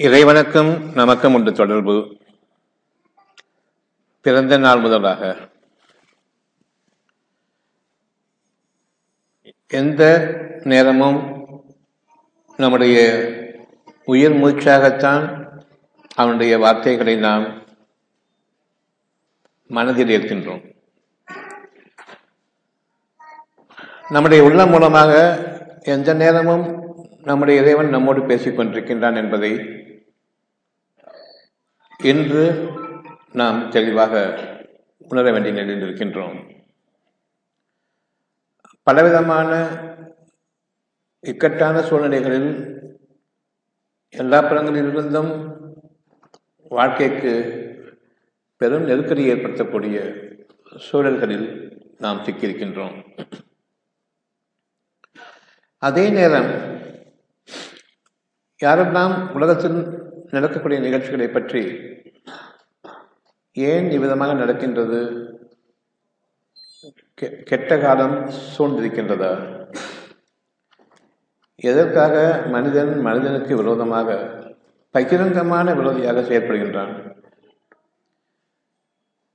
இறைவனுக்கும் நமக்கும் உண்டு தொடர்பு. பிறந்த நாள் முதலாக எந்த நேரமும் நம்முடைய உயிர் மூச்சாகத்தான் அவனுடைய வார்த்தைகளை நாம் மனதில் ஏற்கின்றோம். நம்முடைய உள்ளம் மூலமாக எந்த நேரமும் நம்முடைய இறைவன் நம்மோடு பேசிக் கொண்டிருக்கின்றான் என்பதை என்று நாம் தெளிவாக உணர வேண்டிய நிலையில் இருக்கின்றோம். பலவிதமான இக்கட்டான சூழ்நிலைகளில் எல்லா புறங்களிலிருந்தும் வாழ்க்கைக்கு பெரும் நெருக்கடி ஏற்படுத்தக்கூடிய சூழல்களில் நாம் சிக்கியிருக்கின்றோம். அதே நேரம் யாரெல்லாம் உலகத்தில் நடக்கக்கூடிய நிகழ்ச்சிகளை பற்றி ஏன் இவ்விதமாக நடக்கின்றது? கெட்ட காலம் சூழ்ந்திருக்கின்றதா? எதற்காக மனிதன் மனிதனுக்கு விரோதமாக பகிரங்கமான விரோதியாக செயற்படுகின்றான்?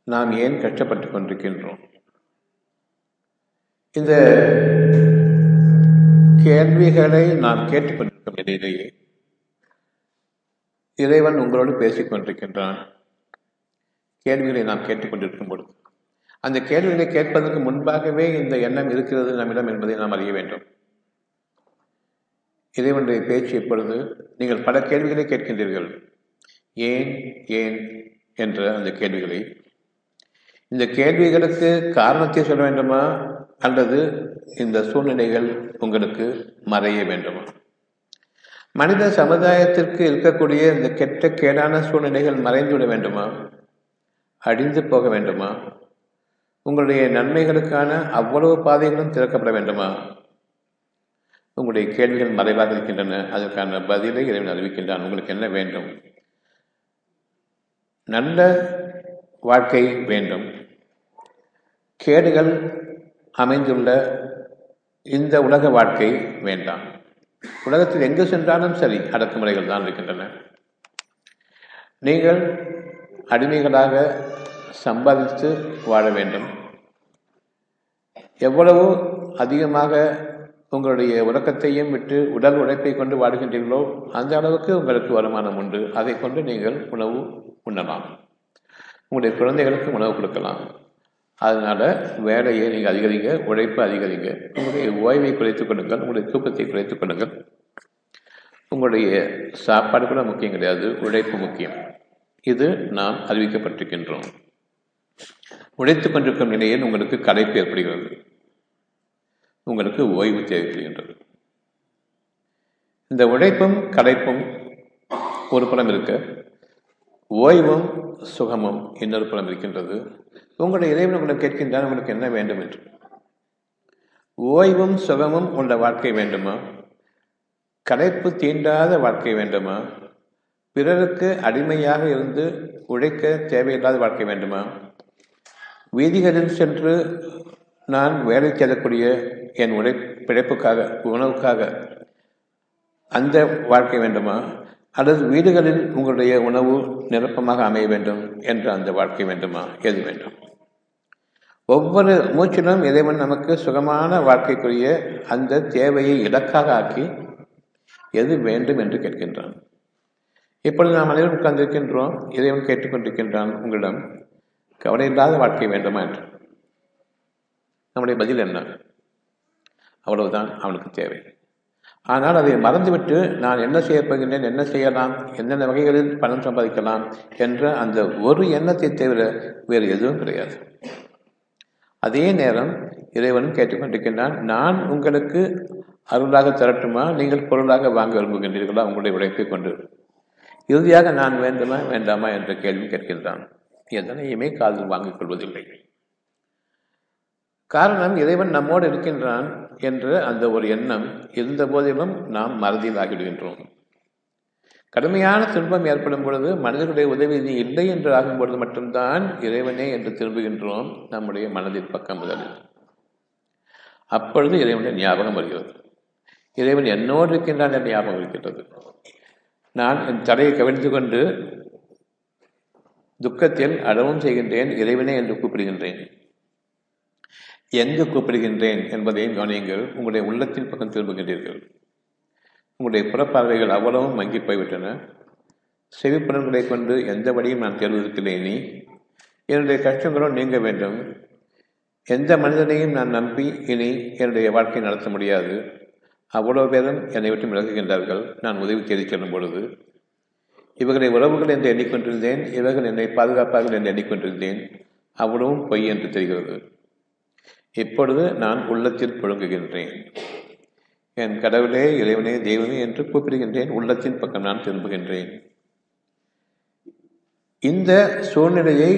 நாம் ஏன் கஷ்டப்பட்டு கொண்டிருக்கின்றோம்? இந்த கேள்விகளை நாம் கேட்டுக்கொண்டிருக்கும் நிலையிலேயே இறைவன் உங்களோடு பேசிக் கொண்டிருக்கின்றான். கேள்விகளை நாம் கேட்டுக்கொண்டிருக்கும் பொழுது. அந்த கேள்விகளை கேட்பதற்கு முன்பாகவே இந்த எண்ணம் இருக்கிறது நம்மிடம் என்பதை நாம் அறிய வேண்டும். இறைவனுடைய பேச்சு இப்பொழுது நீங்கள் பல கேள்விகளை கேட்கின்றீர்கள். ஏன் ஏன் என்ற அந்த கேள்விகளை. இந்த கேள்விகளுக்கு காரணத்தை சொல்ல வேண்டுமா? அல்லது இந்த சூழ்நிலைகள் உங்களுக்கு மறைய வேண்டுமா? மனித சமுதாயத்திற்கு இருக்கக்கூடிய இந்த கெட்ட கேடான சூழ்நிலைகள் மறைந்துவிட வேண்டுமா? அழிந்து போக வேண்டுமா? உங்களுடைய நன்மைகளுக்கான அவ்வளவு பாதைகளும் திறக்கப்பட வேண்டுமா? உங்களுடைய கேள்விகள் மறைவாக இருக்கின்றன. அதற்கான பதிலை இறைவன் அறிவிக்கின்றான். உங்களுக்கு என்ன வேண்டும்? நல்ல வாழ்க்கை வேண்டும். கேடுகள் அமைந்துள்ள இந்த உலக வாழ்க்கை வேண்டாம். உலகத்தில் எங்கு சென்றாலும் சரி அடக்குமுறைகள் தான் இருக்கின்றன. நீங்கள் அடிமைகளாக சம்பாதித்து வாழ வேண்டும். எவ்வளவு அதிகமாக உங்களுடைய உறக்கத்தையும் விட்டு உடல் உழைப்பை கொண்டு வாடுகின்றீர்களோ அந்த அளவுக்கு உங்களுக்கு வருமானம் உண்டு. அதை கொண்டு நீங்கள் உணவு உண்ணலாம். உங்களுடைய குழந்தைகளுக்கு உணவு கொடுக்கலாம். அதனால வேலையை நீங்கள் அதிகரிங்க உழைப்பு அதிகரிங்க. உங்களுடைய ஓய்வை குறைத்துக் கொள்ளுங்கள் உங்களுடைய தூக்கத்தை குறைத்துக் கொள்ளுங்கள். உங்களுடைய சாப்பாடு கூட முக்கியம் கிடையாது உழைப்பு முக்கியம். இது நாம் அறிவிக்கப்பட்டிருக்கின்றோம். உழைத்துக் கொண்டிருக்கும் நிலையில் உங்களுக்கு களைப்பு ஏற்படுகிறது. உங்களுக்கு ஓய்வு தேவைப்படுகின்றது. இந்த உழைப்பும் களைப்பும் ஒரு புறம் இருக்க ஓய்வும் சுகமும் இன்னொரு புறம் இருக்கின்றது. உங்களுடைய இறைவன் உங்களை கேட்கின்றான் உங்களுக்கு என்ன வேண்டும் என்று. ஓய்வும் சுகமும் உள்ள வாழ்க்கை வேண்டுமா? களைப்பு தீண்டாத வாழ்க்கை வேண்டுமா? பிறருக்கு அடிமையாக இருந்து உழைக்க தேவையில்லாத வாழ்க்கை வேண்டுமா? வீதிகளில் சென்று நான் வேலை செல்லக்கூடிய என் உழை பிழைப்புக்காக உணவுக்காக அந்த வாழ்க்கை வேண்டுமா? அல்லது வீடுகளில் உங்களுடைய உணவு நிரப்பமாக அமைய வேண்டும் என்ற அந்த வாழ்க்கை வேண்டுமா? எது வேண்டும்? ஒவ்வொரு மூச்சிலும் இறைவன் நமக்கு சுகமான வாழ்க்கைக்குரிய அந்த தேவையை இலக்காக ஆக்கி எது வேண்டும் என்று கேட்கின்றான். இப்பொழுது நாம் அனைவரும் உட்கார்ந்திருக்கின்றோம். இறைவன் கேட்டுக்கொண்டிருக்கின்றான் உங்களிடம். கவலையில்லாத வாழ்க்கை வேண்டுமா என்று. நம்முடைய பதில் என்ன? அவ்வளவுதான் அவனுக்கு தேவை. ஆனால் அதை மறந்துவிட்டு நான் என்ன செய்ய போகின்றேன் என்ன செய்யலாம் என்னென்ன வகைகளில் பணம் சம்பாதிக்கலாம் என்ற அந்த ஒரு எண்ணத்தை தவிர வேறு எதுவும் கிடையாது. அதே நேரம் இறைவனும் கேட்டுக்கொண்டிருக்கின்றான் நான் உங்களுக்கு அருளாக திரட்டுமா? நீங்கள் பொருளாக வாங்க விரும்புகின்றீர்களா? உங்களுடைய உழைப்பை கொண்டு. இறுதியாக நான் வேண்டுமா வேண்டாமா என்ற கேள்வி கேட்கின்றான். எதனையுமே காதில் வாங்கிக் கொள்வதில்லை. காரணம் இறைவன் நம்மோடு இருக்கின்றான் என்ற அந்த ஒரு எண்ணம் இருந்த போதிலும் நாம் மறதியில் ஆகிவிடுகின்றோம் கடுமையான துன்பம் ஏற்படும் பொழுது மனிதர்களுடைய உதவி நீ இல்லை என்று ஆகும் பொழுது மட்டும்தான் இறைவனே என்று திரும்புகின்றோம் நம்முடைய மனதின் பக்கம் முதலில். அப்பொழுது இறைவனுடைய ஞாபகம் வருகிறது. இறைவன் என்னோடு இருக்கின்றான் என்ற ஞாபகம் இருக்கின்றது. நான் என் தலையை கவிழ்ந்து கொண்டு துக்கத்தில் அடவும் செய்கின்றேன் இறைவனே என்று கூப்பிடுகின்றேன். எங்கு கூப்பிடுகின்றேன் என்பதையும் கவனியுங்கள். உங்களுடைய உள்ளத்தின் பக்கம் திரும்புகின்றீர்கள். உங்களுடைய புறப்பார்வைகள் அவ்வளவும் மங்கி போய்விட்டன. செவிப்புலன்களை கொண்டு எந்த வழியும் நான் தேர்வதற்கில்லை இனி. என்னுடைய கஷ்டங்களும் நீங்க வேண்டும். எந்த மனிதனையும் நான் நம்பி இனி என்னுடைய வாழ்க்கை நடத்த முடியாது. அவ்வளவு பேரும் என்னை விட்டு விலகுகின்றார்கள். நான் உதவி தேடி செல்லும் பொழுது இவர்களை உறவுகள் என்று எண்ணிக்கொண்டிருந்தேன் இவர்கள் என்னை பாதுகாப்பார்கள் என்று எண்ணிக்கொண்டிருந்தேன். அவ்வளவும் பொய் என்று தெரிகிறது. இப்பொழுது நான் உள்ளத்தில் புழங்குகின்றேன். என் கடவுளே இறைவனே தெய்வமே என்று கூப்பிடுகின்றேன். உள்ளத்தின் பக்கம் நான் திரும்புகின்றேன். இந்த சூழ்நிலையை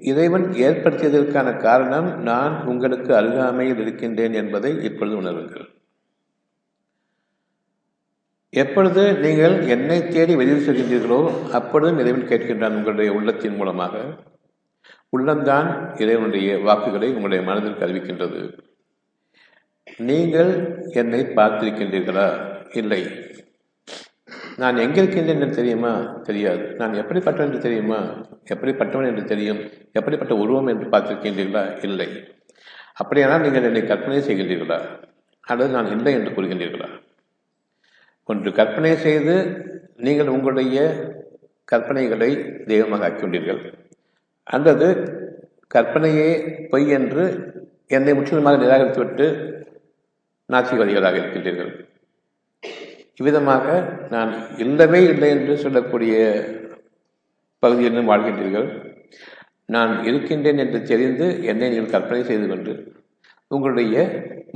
இறைவன் ஏற்படுத்தியதற்கான காரணம் நான் உங்களுக்கு அருகாமையில் இருக்கின்றேன் என்பதை இப்பொழுது உணருங்கள். எப்பொழுது நீங்கள் என்னை தேடி வெளியில் செல்கின்றீர்களோ அப்பொழுதும் இறைவன் கேட்கின்றான் உங்களுடைய உள்ளத்தின் மூலமாக. உள்ளம்தான் இறைவனுடைய வாக்குகளை உங்களுடைய மனதிற்கு அறிவிக்கின்றது. நீங்கள் என்னை பார்த்திருக்கின்றீர்களா? இல்லை. நான் எங்கே இருக்கின்றேன் என்று தெரியுமா? தெரியாது. நான் எப்படிப்பட்டவன் என்று தெரியுமா? எப்படிப்பட்டவன் என்று தெரியும்? எப்படிப்பட்ட உருவம் என்று பார்த்திருக்கின்றீர்களா? இல்லை. அப்படியானால் நீங்கள் என்னை கற்பனை செய்கின்றீர்களா? அல்லது நான் இல்லை என்று கூறுகின்றீர்களா? ஒன்று கற்பனை செய்து நீங்கள் உங்களுடைய கற்பனைகளை தெய்வமாக ஆக்கிக்கொண்டீர்கள் அல்லது கற்பனையே பொய் என்று என்னை முற்றிலுமாக நிராகரித்துவிட்டு நாசிவாதிகளாக இருக்கின்றீர்கள். இவ்விதமாக நான் இல்லவே இல்லை என்று சொல்லக்கூடிய பகுதியிலும் வாழ்கின்றீர்கள். நான் இருக்கின்றேன் என்று தெரிந்து என்னை நீங்கள் கற்பனை செய்து கொண்டு உங்களுடைய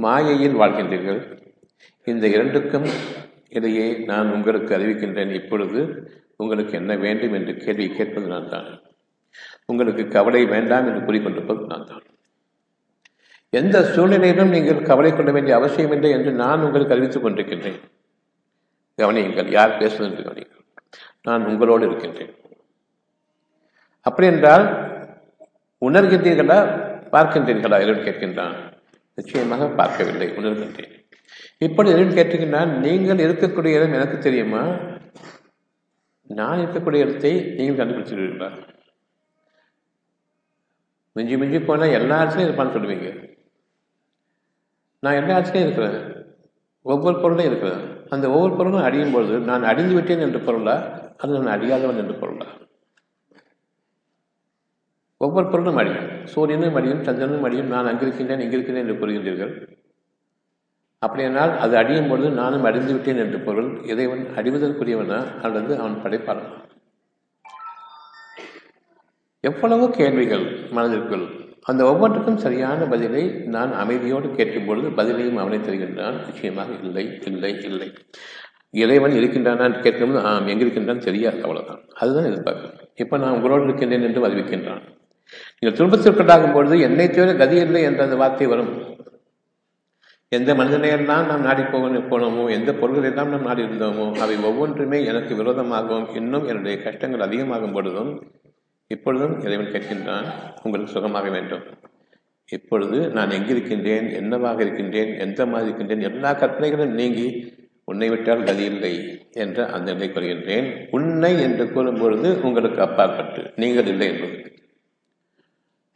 மாயையில் வாழ்கின்றீர்கள். இந்த இரண்டுக்கும் இடையே நான் உங்களுக்கு அறிவிக்கின்றேன். இப்பொழுது உங்களுக்கு என்ன வேண்டும் என்று கேள்வி கேட்பது நான் தான். உங்களுக்கு கவலை வேண்டாம் என்று கூறிக்கொண்டிருப்பது நான் தான். எந்த சூழ்நிலையிலும் நீங்கள் கவலை கொள்ள வேண்டிய அவசியம் இல்லை என்று நான் உங்களுக்கு அறிவித்துக் கொண்டிருக்கின்றேன். கவனியுங்கள் யார் பேசுவது என்று கவனியுங்கள். நான் உங்களோடு இருக்கின்றேன். அப்படி என்றால் உணர்கின்றீர்களா? பார்க்கின்றீர்களா? என்று கேட்கின்றான். நிச்சயமாக பார்க்கவில்லை உணர்கின்றேன். இப்படி எதுன்னு கேட்டீங்கன்னா நீங்கள் இருக்கக்கூடிய இடம் எனக்கு தெரியுமா? நான் இருக்கக்கூடிய இடத்தை நீங்கள் கண்டுபிடிச்சிருவீங்களா மிஞ்சி மிஞ்சி போனால் எல்லா இடத்துலையும் இருப்பான்னு சொல்லுவீங்க. நான் எல்லா இடத்துலையும் இருக்கிறேன். ஒவ்வொரு பொருளும் இருக்கிறேன். அந்த ஒவ்வொரு பொருளும் அடியும் பொழுது நான் அடிந்து விட்டேன் என்று பொருளா? அது நான் அடியாதவன் என்று பொருளா? ஒவ்வொரு பொருளும் அடியும் சூரியனும் அடியும் சந்திரனும் அடியும் நான் அங்கிருக்கின்றேன் இங்கிருக்கிறேன் என்று கூறுகின்றீர்கள் அப்படியானால் அது அடியும் பொழுது நானும் அடிந்து விட்டேன் என்று பொருள். இறைவன் அடிவதற்குரியவனா அல்லது அவன் படைப்பாளன்? எவ்வளவோ கேள்விகள் மனதிற்குள். அந்த ஒவ்வொன்றுக்கும் சரியான பதிலை நான் அமைதியோடு கேட்கும் பொழுது பதிலையும் அவனை தருகின்றான். நிச்சயமாக இல்லை இல்லை இல்லை. இறைவன் இருக்கின்றானா என்று கேட்கும்போது ஆம் எங்கிருக்கின்றான் தெரியாது அவ்வளவுதான். அதுதான் எதிர்பார்க்கிறேன் இப்போ நான் உங்களோடு இருக்கின்றேன் என்று அறிவிக்கின்றான் நீங்கள் துன்பத்திற்குண்டாகும் பொழுது என்னை தவிர கதி இல்லை என்ற அந்த வார்த்தை வரும். எந்த மனிதனையெல்லாம் நாம் நாடி போக போனோமோ எந்த பொருள்களெல்லாம் நாம் நாடி இருந்தோமோ அவை ஒவ்வொன்றுமே எனக்கு விரோதமாகவும் இன்னும் என்னுடைய கஷ்டங்கள் அதிகமாகும் பொழுதும் இப்பொழுதும் இறைவன் கேட்கின்றான் உங்களுக்கு சுகமாக வேண்டும். இப்பொழுது நான் எங்கிருக்கின்றேன் என்னவாக இருக்கின்றேன் எந்த மாதிரி இருக்கின்றேன் எல்லா கற்பனைகளும் நீங்கி உன்னை விட்டால் கதி இல்லை என்ற அந்த நிலை கொள்கின்றேன் உன்னை என்று கூறும்பொழுது உங்களுக்கு அப்பாற்பட்டு நீங்கள் இல்லை என்பது.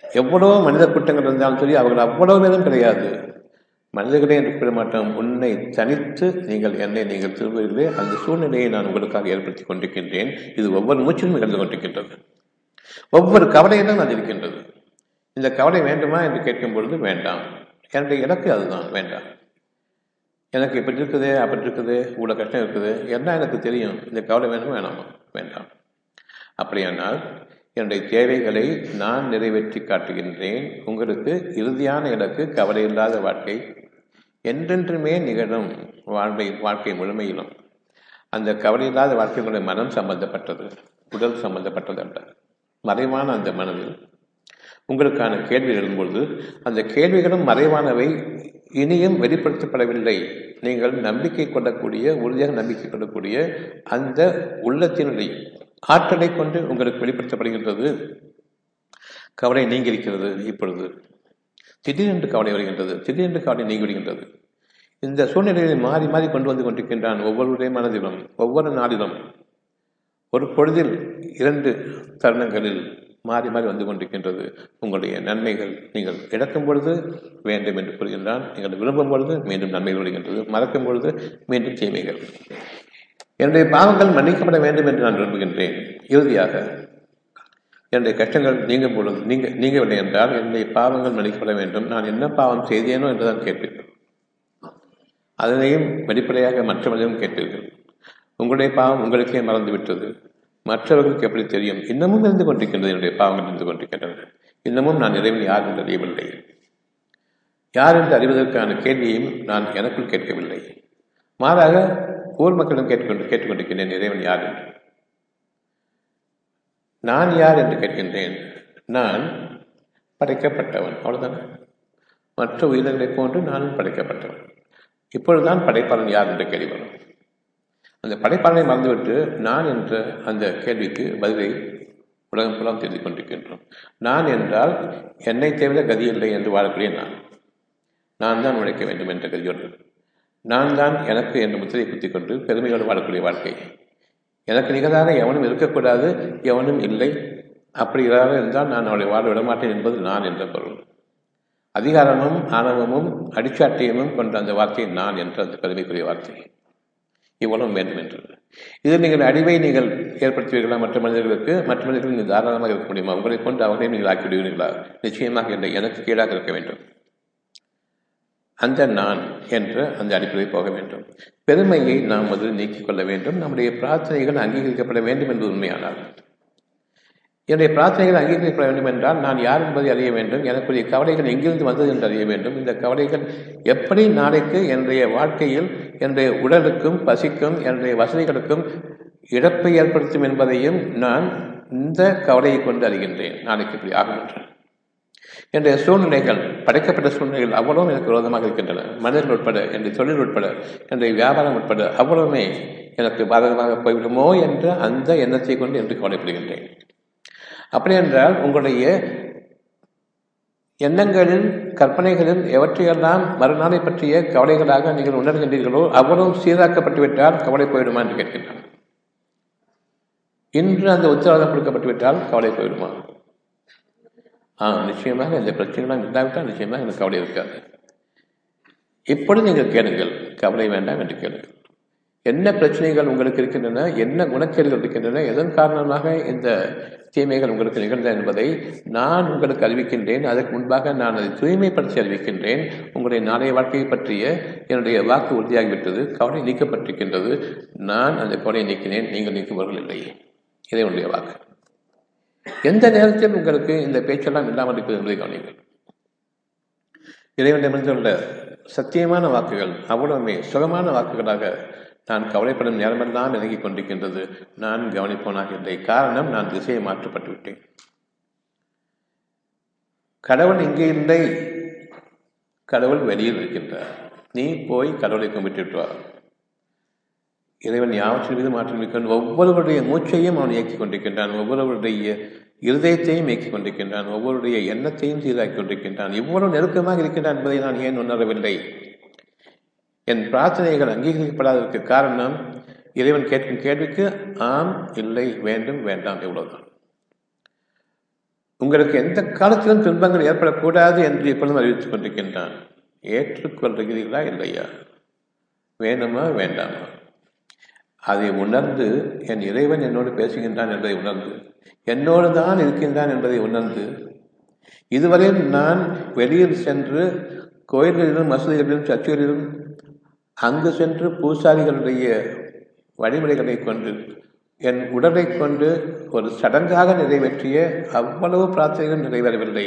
எவ்வளவோ மனித குற்றங்கள் இருந்தாலும் சரி அவர்கள் அவ்வளோ பேரும் கிடையாது. மனிதர்களே என்று கூற மாட்டோம் உன்னை தனித்து நீங்கள் என்னை நீங்கள் திரும்புகிறீர்களே அந்த சூழ்நிலையை நான் உங்களுக்காக ஏற்படுத்தி கொண்டிருக்கின்றேன். இது ஒவ்வொரு மூச்சிலும் நிகழ்ந்து கொண்டிருக்கின்றது. ஒவ்வொரு கவலையிலும் அது இருக்கின்றது. இந்த கவலை வேண்டுமா என்று கேட்கும் பொழுது வேண்டாம். என்னுடைய இலக்கு அதுதான் வேண்டாம். எனக்கு இப்படி இருக்குது அப்படி இருக்குது இவ்வளோ கஷ்டம் இருக்குது என்ன எனக்கு தெரியும்? இந்த கவலை வேணுமா வேணாமா? வேண்டாம். அப்படியானால் என்னுடைய தேவைகளை நான் நிறைவேற்றி காட்டுகின்றேன். உங்களுக்கு இறுதியான இலக்கு கவலை இல்லாத வாழ்க்கை என்றென்றுமே நிகழும் வாழ்வை வாழ்க்கை முழுமையிலும். அந்த கவலை இல்லாத வாழ்க்கை மனம் சம்பந்தப்பட்டது உடல் சம்பந்தப்பட்டது அல்ல மறைவான அந்த மனதில் உங்களுக்கான கேள்வி எழும்பொழுது அந்த கேள்விகளும் மறைவானவை இனியும் வெளிப்படுத்தப்படவில்லை. நீங்கள் நம்பிக்கை கொள்ளக்கூடிய உறுதியாக நம்பிக்கை கொள்ளக்கூடிய அந்த உள்ளத்தினுடைய ஆற்றலை கொண்டு உங்களுக்கு வெளிப்படுத்தப்படுகின்றது. கவலை நீங்கிருக்கிறது இப்பொழுது. திடீரென்று கவலை வருகின்றது திடீரென்று கவலை நீங்கிவிடுகின்றது இந்த சூழ்நிலையை மாறி மாறி கொண்டு வந்து கொண்டிருக்கின்றான் ஒவ்வொருடைய மனதிலும் ஒவ்வொரு நாளிலும். ஒரு பொழுதில் இரண்டு தருணங்களில் மாறி மாறி வந்து கொண்டிருக்கின்றது. உங்களுடைய நன்மைகள் நீங்கள் இழக்கும் பொழுது வேண்டும் என்று கூறுகின்றான். நீங்கள் விரும்பும் பொழுது மீண்டும் நன்மைகள் வருகின்றது. மறக்கும் பொழுது மீண்டும் தீமைகள். என்னுடைய பாவங்கள் மன்னிக்கப்பட வேண்டும் என்று நான் விரும்புகின்றேன். இறுதியாக என்னுடைய கஷ்டங்கள் நீங்கும் பொழுது நீங்க நீங்கவில்லை என்றால் என்னுடைய பாவங்கள் மன்னிக்கப்பட வேண்டும். நான் என்ன பாவம் செய்தேனோ என்றுதான் கேட்பீர்கள். அதனையும் வெளிப்படையாக மற்றவர்களும் கேட்பீர்கள். உங்களுடைய பாவம் உங்களுக்கே மறந்துவிட்டது. மற்றவர்களுக்கு எப்படி தெரியும்? இன்னமும் இருந்து கொண்டிருக்கின்றது என்னுடைய பாவங்கள் இருந்து கொண்டிருக்கின்றன இன்னமும் நான் இறைவன் யார் என்று அறியவில்லை. யார் என்று அறிவதற்கான கேள்வியையும் நான் எனக்குள் கேட்கவில்லை. மாறாக ஊர் மக்களிடம் கேட்டுக்கொண்டு கேட்டுக்கொண்டிருக்கின்றேன் இறைவன் யார் என்று. நான் யார் என்று கேட்கின்றேன். நான் படைக்கப்பட்டவன். அவ்வளவுதானே? மற்ற உயிரினங்களைப் போன்று நானும் படைக்கப்பட்டவன். இப்பொழுதுதான் படைப்பாளன் யார் என்ற கேள்வி வரும். அந்த படைப்பாளனை மறந்துவிட்டு நான் என்ற அந்த கேள்விக்கு பதிலை உலகம் புலம் தெரிந்து கொண்டிருக்கின்றோம். நான் என்றால் என்னை தேவையில கதி இல்லை என்று வாழக்கூடிய நான். நான் தான் உழைக்க வேண்டும் என்ற கதியோடு. நான் தான் எனக்கு என்று முத்திரை குத்திக் கொண்டு பெருமையோடு வாழக்கூடிய வாழ்க்கை. எனக்கு நிகராக எவனும் இருக்கக்கூடாது எவனும் இல்லை. அப்படி இல்லாத இருந்தால் நான் அவளை வாழ விடமாட்டேன் என்பது நான் என்ற பொருள். அதிகாரமும் ஆணவமும் அடிச்சாட்டியமும் கொண்ட அந்த வார்த்தை நான் என்ற அந்த பெருமைக்குரிய வார்த்தை. இவ்வளவு வேண்டும் என்று. இதில் நீங்கள் அடிவை நீங்கள் ஏற்படுத்துவீர்களா? மற்ற மனிதர்களுக்கு மற்ற மனிதர்கள் நீங்கள் தாராளமாக இருக்க முடியுமா உங்களை கொண்டு அவர்களையும் நீங்கள் ஆக்கிவிடுவீர்களா? நிச்சயமாக இல்லை எனக்கு கீழாக இருக்க வேண்டும். அந்த நான் என்ற அந்த அடிப்படையில் போக வேண்டும். பெருமையை நாம் முதலில் நீக்கிக் கொள்ள வேண்டும். நம்முடைய பிரார்த்தனைகள் அங்கீகரிக்கப்பட வேண்டும் என்பது உண்மையானால். என்னுடைய பிரார்த்தனைகள் அங்கீகரிக்கப்பட வேண்டும் என்றால் நான் யார் என்பதை அறிய வேண்டும். எனக்குரிய கவலைகள் எங்கிருந்து வந்தது என்று அறிய வேண்டும். இந்த கவலைகள் எப்படி நாளைக்கு என்னுடைய வாழ்க்கையில் என்னுடைய உடலுக்கும் பசிக்கும் என்னுடைய வசதிகளுக்கும் இழப்பை ஏற்படுத்தும் என்பதையும் நான் இந்த கவலையை கொண்டு அறிகின்றேன். நாளைக்கு இப்படி ஆகும் என்ற சூழ்நிலைகள் படைக்கப்பட்ட சூழ்நிலைகள் அவ்வளவும் எனக்கு விரோதமாக இருக்கின்றன. மனிதர்கள் உட்பட என்னுடைய தொழில் உட்பட என்னுடைய வியாபாரம் உட்பட அவ்வளவுமே எனக்கு பாதகமாக போய்விடுமோ என்ற அந்த எண்ணத்தை கொண்டு என்று கவலைப்படுகின்றேன். அப்படி என்றால் உங்களுடைய எண்ணங்களில் கற்பனைகளில் எவற்றையெல்லாம் மறுநாளை பற்றிய கவலைகளாக நீங்கள் உணர்கின்றீர்களோ அவ்வளவு சீராக்கப்பட்டுவிட்டால் கவலை போயிடுமா என்று கேட்கின்றான் இன்று அந்த உத்தரவாதம் கொடுக்கப்பட்டுவிட்டால் கவலை போயிடுமா ஆ நிச்சயமாக இந்த பிரச்சனைகள்லாம் இல்லாவிட்டால் நிச்சயமாக எனக்கு கவலை இருக்காது. இப்பொழுது நீங்கள் கேளுங்கள் கவலை வேண்டாம் என்று கேளுங்கள். என்ன பிரச்சனைகள் உங்களுக்கு இருக்கின்றன என்ன குணக்கேடுகள் இருக்கின்றன எதன் காரணமாக இந்த தீமைகள் உங்களுக்கு நிகழ்ந்த என்பதை நான் உங்களுக்கு அறிவிக்கின்றேன். அதற்கு முன்பாக நான் அதை தூய்மைப்படுத்தி அறிவிக்கின்றேன். உங்களுடைய நாளைய வாழ்க்கையை பற்றிய என்னுடைய வாக்கு உறுதியாகிவிட்டது கவலை நீக்கப்பட்டிருக்கின்றது. நான் அந்த கவலையை நீக்கினேன் நீங்கள் நீக்குபவர்கள் இல்லை. இதை உடைய வாக்கு. எந்த நேரத்திலும் உங்களுக்கு இந்த பேச்செல்லாம் இல்லாமல் இருப்பது என்பதை கவனிங்கள் இறைவன் உள்ள சத்தியமான வாக்குகள் அவ்வளவுமே சுகமான வாக்குகளாக நான் கவலைப்படும் நேரமெல்லாம் இறங்கிக் கொண்டிருக்கின்றது. நான் கவனிப்போனாக இல்லை. காரணம் நான் திசையை மாற்றப்பட்டு விட்டேன். கடவுள் இங்கே இல்லை. கடவுள் வெளியில் இருக்கின்றார். நீ போய் கடவுளை கும்பிட்டு வா. இறைவன் யாவற்றின் மீது மாற்றம் இருக்கின்ற ஒவ்வொருவருடைய மூச்சையும் அவன் இயக்கிக் கொண்டிருக்கின்றான். ஒவ்வொருவருடைய இருதயத்தையும் இயக்கிக் கொண்டிருக்கின்றான். ஒவ்வொருடைய எண்ணத்தையும் சீராக்கி கொண்டிருக்கின்றான். இவ்வளவு நெருக்கமாக இருக்கின்றான் என்பதை நான் ஏன் உணரவில்லை? என் பிரார்த்தனைகள் அங்கீகரிக்கப்படாததற்கு காரணம் இறைவன் கேட்கும் கேள்விக்கு ஆம் இல்லை வேண்டும் வேண்டாம் இவ்வளவுதான். உங்களுக்கு எந்த காலத்திலும் துன்பங்கள் ஏற்படக்கூடாது என்று எப்பொழுதும் அறிவித்துக் கொண்டிருக்கின்றான். ஏற்றுக்கொள்கிறீர்களா இல்லையா? வேணுமா வேண்டாமா? அதை உணர்ந்து என் இறைவன் என்னோடு பேசுகின்றான் என்பதை உணர்ந்து என்னோடு தான் இருக்கின்றான் என்பதை உணர்ந்து இதுவரையில் நான் வெளியில் சென்று கோயில்களிலும் மசூதிகளிலும் சர்ச்சைகளிலும் அங்கு சென்று பூசாரிகளுடைய வழிமுறைகளை கொண்டு என் உடலை கொண்டு ஒரு சடங்காக நிறைவேற்றிய அவ்வளவு பிரார்த்தனைகள் நிறைவேறவில்லை.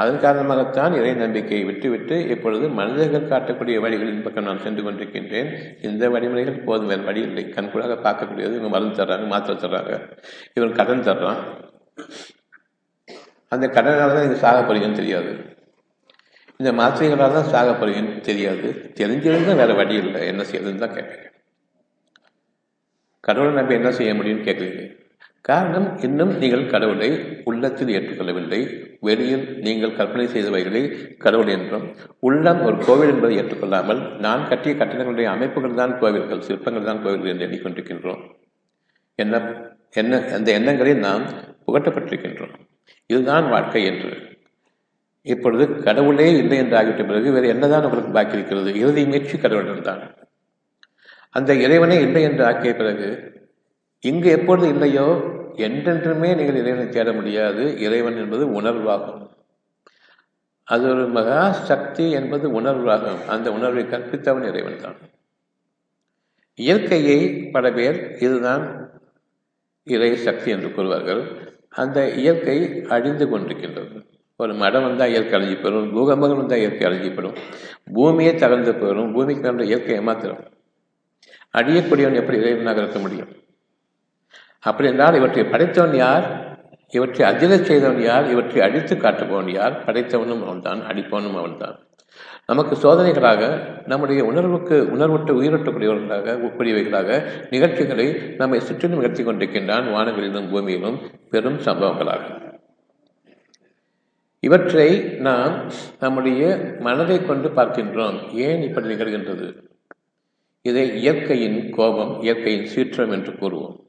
அதன் காரணமாகத்தான் இறை நம்பிக்கையை விட்டுவிட்டு இப்பொழுது மனிதர்கள் காட்டக்கூடிய வழிகளின் பக்கம் நான் சென்று கொண்டிருக்கின்றேன். இந்த வழிமுறைகள் போதும். வேறு வழி இல்லை. கண்கூடாக பார்க்கக்கூடியது இவங்க மருந்து தர்றாங்க மாத்திரை தர்றாங்க. இவன் கடன் தர்றான். அந்த கடனால் தான் நீங்கள் சாக போறீங்கன்னு தெரியாது. இந்த மாத்திரைகளால் தான் சாக போறீங்கன்னு தெரியாது. தெரிஞ்சிருந்தால் வேறு வழி இல்லை. என்ன செய்யறதுன்னு தான் கேட்குறேன் கடவுளை நம்பி என்ன செய்ய முடியும்னு கேட்குறீங்க காரணம் இன்னும் நீங்கள் கடவுளை உள்ளத்தில் ஏற்றுக்கொள்ளவில்லை. வெளியில் நீங்கள் கற்பனை செய்தவைகளை கடவுள் என்றும் உள்ளம் ஒரு கோவில் என்பதை ஏற்றுக்கொள்ளாமல் நான் கட்டிய கட்டிடங்களுடைய அமைப்புகள் தான் கோவில்கள் சிற்பங்கள் தான் கோவில்கள் என்று எண்ணிக்கொண்டிருக்கின்றோம். என்ன என்ன அந்த எண்ணங்களை நாம் புகட்டப்பட்டிருக்கின்றோம். இதுதான் வாழ்க்கை என்று. இப்பொழுது கடவுளே இல்லை என்று ஆகிவிட்ட பிறகு வேறு என்னதான் உங்களுக்கு பாக்கி இருக்கிறது இறுதி முயற்சி கடவுளிடம் தான். அந்த இறைவனே இல்லை என்று ஆக்கிய பிறகு இங்கு எப்பொழுது இல்லையோ என்றென்றுமே நீங்கள் இறைவனை தேட முடியாது. இறைவன் என்பது உணர்வாகும். அது ஒரு மகா சக்தி என்பது உணர்வாகும். அந்த உணர்வை கற்பித்தவன் இறைவன் தான். இயற்கையை பல பேர் இதுதான் இறை சக்தி என்று கூறுவார்கள். அந்த இயற்கை அழிந்து கொண்டிருக்கின்றது. ஒரு மடம் வந்தால் இயற்கை அழிஞ்சு போயிடும். பூகம்பங்கள் வந்தால் இயற்கை அழிஞ்சு போயிடும். பூமியே தகர்ந்து போயிடும். பூமிக்கு மேலே இயற்கை ஏமாத்திரம் அழியக்கூடியவன் எப்படி இறைவனாக இருக்க முடியும்? அப்படி என்றால் இவற்றை படைத்தவன் யார்? இவற்றை அதிரச் செய்தவன் யார்? இவற்றை அடித்து காட்டுபவன் யார்? படைத்தவனும் அவன்தான் அடிப்பவனும் அவன்தான். நமக்கு சோதனைகளாக நம்முடைய உணர்வுக்கு உணர்வுட்டு உயிரட்டக்கூடியவர்களாக கூடியவைகளாக நிகழ்ச்சிகளை நம்மை சுற்றிலும் நிகழ்த்தி கொண்டிருக்கின்றான் வானங்களிலும் பூமியிலும் பெரும் சம்பவங்களாக. இவற்றை நாம் நம்முடைய மனதை கொண்டு பார்க்கின்றோம். ஏன் இப்படி நிகழ்கின்றது? இதை இயற்கையின் கோபம் இயற்கையின் சீற்றம் என்று கூறுவோம்.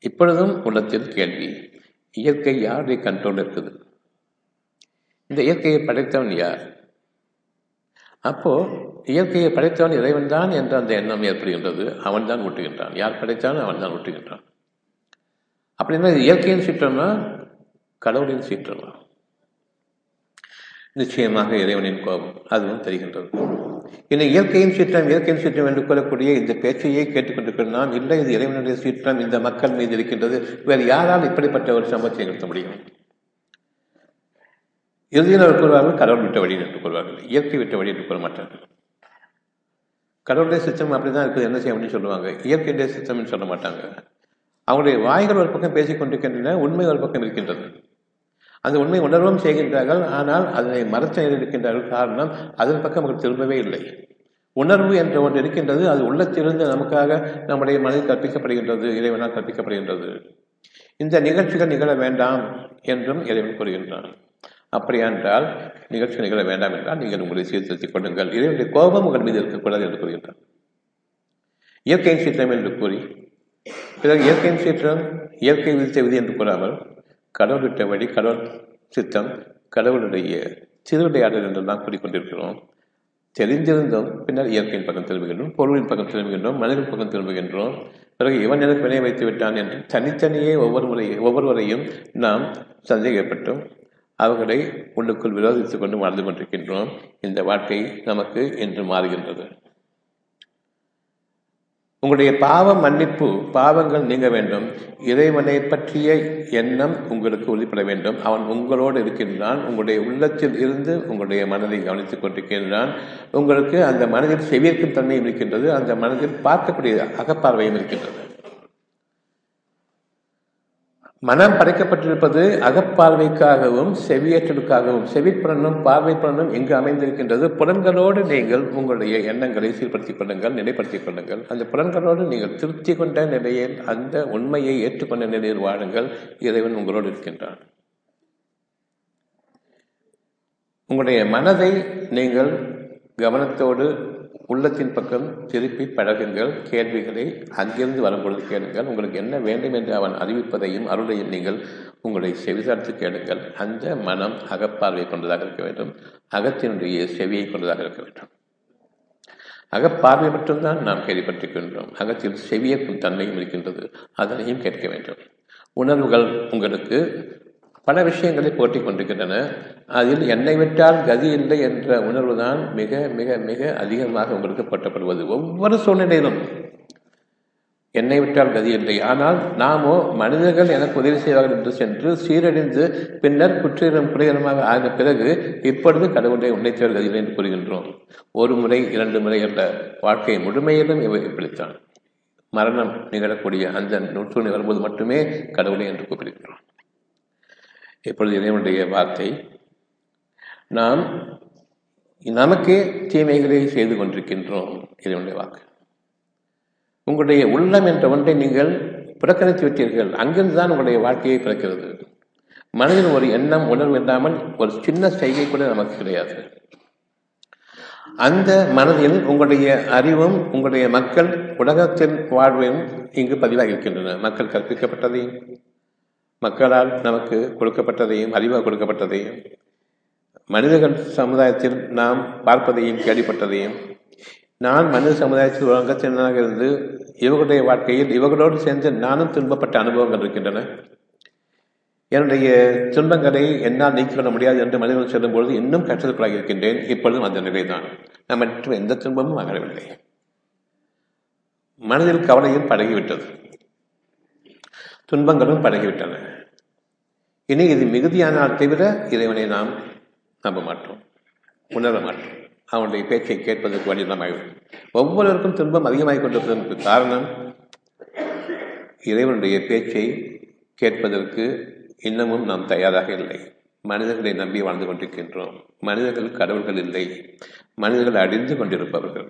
இப்பொழுதும் உள்ளத்தில் கேள்வி இயற்கை யாருடைய கண்ட்ரோல் இருக்குது? இந்த இயற்கையை படைத்தவன் யார்? அப்போ இயற்கையை படைத்தவன் இறைவன் தான் என்ற அந்த எண்ணம் ஏற்படுகின்றது. அவன் தான் ஊட்டுகின்றான். யார் படைத்தான் அவன் தான் ஊட்டுகின்றான் அப்படின்னா இயற்கையின் சீற்றம்னா கடவுளின் சீற்றம்னா நிச்சயமாக இறைவனின் கோபம் அதுவும் தெரிகின்றது. இந்த இயற்கையின் சீற்றம் இயற்கையின் சீற்றம் என்று கூறக்கூடிய இந்த பேச்சையே கேட்டுக்கொண்டிருக்கிற நாம் இல்லை இது இறைவனுடைய சீற்றம் இந்த மக்கள் மீது இருக்கின்றது. வேறு யாரால் இப்படிப்பட்ட ஒரு சம்பவத்தை நிறுத்த முடியும்? இறுதியில் அவர் கூறுவார்கள் கடவுள் விட்ட வழி என்று கூறுவார்கள். இயற்கை விட்ட வழி என்று கூற மாட்டார்கள். கடவுளுடைய சித்தம் அப்படிதான் இருக்குது என்ன செய்ய அப்படின்னு சொல்லுவாங்க. இயற்கையுடைய சித்தம்னு சொல்ல மாட்டாங்க. அவங்களுடைய வாய்கள் ஒரு பக்கம் பேசிக்கொண்டிருக்கின்றன உண்மை ஒரு பக்கம் இருக்கின்றது. அந்த உண்மை உணர்வும் செய்கின்றார்கள். ஆனால் அதனை மறைச்ச இருக்கின்றார்கள். காரணம் அதன் பக்கம் அவர்கள் திரும்பவே இல்லை. உணர்வு என்ற ஒன்று இருக்கின்றது. அது உள்ளத்திலிருந்து நமக்காக நம்முடைய மனதில் கற்பிக்கப்படுகின்றது இறைவனால் கற்பிக்கப்படுகின்றது. இந்த நிகழ்ச்சிகள் நிகழ வேண்டாம் என்றும் இறைவன் கூறுகின்றான். அப்படியென்றால் நிகழ்ச்சி நிகழ வேண்டாம் என்றால் நீங்கள் உங்களை சீர்திருத்திக் கொள்ளுங்கள். இறைவனுடைய கோபம் உங்கள் மீது இருக்கக்கூடாது என்று கூறுகின்றான். இயற்கையின் சீற்றம் என்று கூறி பிறகு இயற்கையின் சீற்றம் இயற்கை விதித்த விதி என்று கூறாமல் கடவுள்கிட்ட வழி கடவுள் சித்தம் கடவுளுடைய திருவிளையாடல் நாம் கூறிக்கொண்டிருக்கிறோம். தெரிந்திருந்தும் பின்னர் இயற்கையின் பக்கம் திரும்புகின்றோம் பொருளின் பக்கம் திரும்புகின்றோம் மனிதன் பக்கம் திரும்புகின்றோம். பிறகு இவன் எனக்கு வினை வைத்து விட்டான் என்று தனித்தனியே ஒவ்வொரு முறையும் ஒவ்வொருவரையும் நாம் சந்தேகப்பட்டும். அவர்களை உள்ளுக்குள் விரோதித்துக் கொண்டு வாழ்ந்து கொண்டிருக்கின்றோம். இந்த வாழ்க்கை நமக்கு இன்று மாறுகின்றது. உங்களுடைய பாவ மன்னிப்பு பாவங்கள் நீங்க வேண்டும். இறைவனை பற்றிய எண்ணம் உங்களுக்கு உறுதிப்பட வேண்டும். அவன் உங்களோடு இருக்கின்றான். உங்களுடைய உள்ளத்தில் இருந்து உங்களுடைய மனதை கவனித்துக் கொண்டிருக்கின்றான். உங்களுக்கு அந்த மனதில் செவியேற்கும் தன்மையும் இருக்கின்றது. அந்த மனதில் பார்க்கக்கூடிய அகப்பார்வையும் இருக்கின்றது. மனம் படைக்கப்பட்டிருப்பது அகப்பார்வைக்காகவும் செவியேற்றலுக்காகவும் செவிப்புலனும் பார்வைப்புலனும் எங்கு அமைந்திருக்கின்றது? புலன்களோடு நீங்கள் உங்களுடைய எண்ணங்களை சீர்படுத்திக் கொள்ளுங்கள் நிலைப்படுத்திக் கொள்ளுங்கள். அந்த புலன்களோடு நீங்கள் திருப்தி கொண்ட நிலையில் அந்த உண்மையை ஏற்றுக்கொண்ட நிலையில் வாழுங்கள். இறைவன் உங்களோடு இருக்கின்றான். உங்களுடைய மனதை நீங்கள் கவனத்தோடு உள்ளத்தின் பக்கம் திருப்பி பழகுங்கள் கேள்விகளை அங்கிருந்து வரும்பொழுது கேளுங்கள். உங்களுக்கு என்ன வேண்டும் என்று அவன் அறிவிப்பதையும் அருளையும் நீங்கள் உங்களை செவிசார்த்து கேளுங்கள். அந்த மனம் அகப்பார்வை கொண்டதாக இருக்க வேண்டும். அகத்தினுடைய செவியை கொண்டதாக இருக்க வேண்டும். அகப்பார்வை மட்டும்தான் நாம் கேள்விப்பட்டிருக்கின்றோம் அகத்தில் செவியக்கும் தன்மையும் இருக்கின்றது. அதனையும் கேட்க வேண்டும். உணர்வுகள் உங்களுக்கு பல விஷயங்களை போட்டிக் கொண்டிருக்கின்றன. அதில் என்னை விட்டால் கதி இல்லை என்ற உணர்வு தான் மிக மிக மிக அதிகமாக உங்களுக்கு போட்டப்படுவது ஒவ்வொரு சூழ்நிலையிலும் என்னை விட்டால் கதி இல்லை. ஆனால் நாமோ மனிதர்கள் எனக்கு உதவி செய்வார்கள் என்று சென்று சீரடைந்து பின்னர் குற்றீரம் குறையரமாக ஆன பிறகு இப்பொழுது கடவுளை உன்னைத்தவர் கதி இல்லை என்று கூறுகின்றோம். ஒரு முறை இரண்டு முறை என்ற வாழ்க்கை முழுமையிலும் இவை இப்படித்தான். மரணம் நிகழக்கூடிய அந்த நூற்று வரும்போது மட்டுமே கடவுளை என்று கூப்பிடுகின்றோம் இப்பொழுது இறைவனுடைய வார்த்தை நாம் நமக்கே தீமைகளை செய்து கொண்டிருக்கின்றோம் இறைவனுடைய வாக்கு. உங்களுடைய உள்ளம் என்ற ஒன்றை நீங்கள் புறக்கணித்து விட்டீர்கள் அங்கிருந்து தான் உங்களுடைய வாழ்க்கையை பிறக்கிறது. மனதில் ஒரு எண்ணம் உணர்வு இல்லாமல் ஒரு சின்ன செய்கை கூட நமக்கு கிடையாது. அந்த மனதில் உங்களுடைய அறிவும் உங்களுடைய மக்கள் உலகத்தின் வாழ்வையும் இங்கு பதிவாகி இருக்கின்றன. மக்கள் கற்பிக்கப்பட்டதையும் மக்களால் நமக்கு கொடுக்கப்பட்டதையும் அறிவாக கொடுக்கப்பட்டதையும் மனிதர்கள் சமுதாயத்தில் நாம் பார்ப்பதையும் கேள்விப்பட்டதையும் நான் மனித சமுதாயத்தில் ஒரு அங்கத்தினராக இருந்து இவர்களுடைய வாழ்க்கையில் இவர்களோடு சேர்ந்து நானும் துன்பப்பட்ட அனுபவங்கள் இருக்கின்றன. என்னுடைய துன்பங்களை என்னால் நீக்கிக் கொள்ள முடியாது என்று மனிதர்கள் சொல்லும் பொழுது இன்னும் கற்றலுக்குள்ளாக இருக்கின்றேன். இப்பொழுதும் அந்த நிலைதான். நம்ம மற்றும் எந்த துன்பமும் அகரவில்லை மனதில் கவலையும் பழகிவிட்டது. துன்பங்களும் பழகிவிட்டன. இனி இது மிகுதியானால் தவிர இறைவனை நாம் நம்ப மாட்டோம் உணர மாட்டோம். அவனுடைய பேச்சை கேட்பதற்கு வழியிடமாகிவிடும் ஒவ்வொருவருக்கும் துன்பம் அதிகமாக கொண்டிருப்பதற்கு காரணம் இறைவனுடைய பேச்சை கேட்பதற்கு இன்னமும் நாம் தயாராக இல்லை. மனிதர்களை நம்பி வாழ்ந்து கொண்டிருக்கின்றோம். மனிதர்கள் கடவுள்கள் இல்லை. மனிதர்கள் அழிந்து கொண்டிருப்பவர்கள்.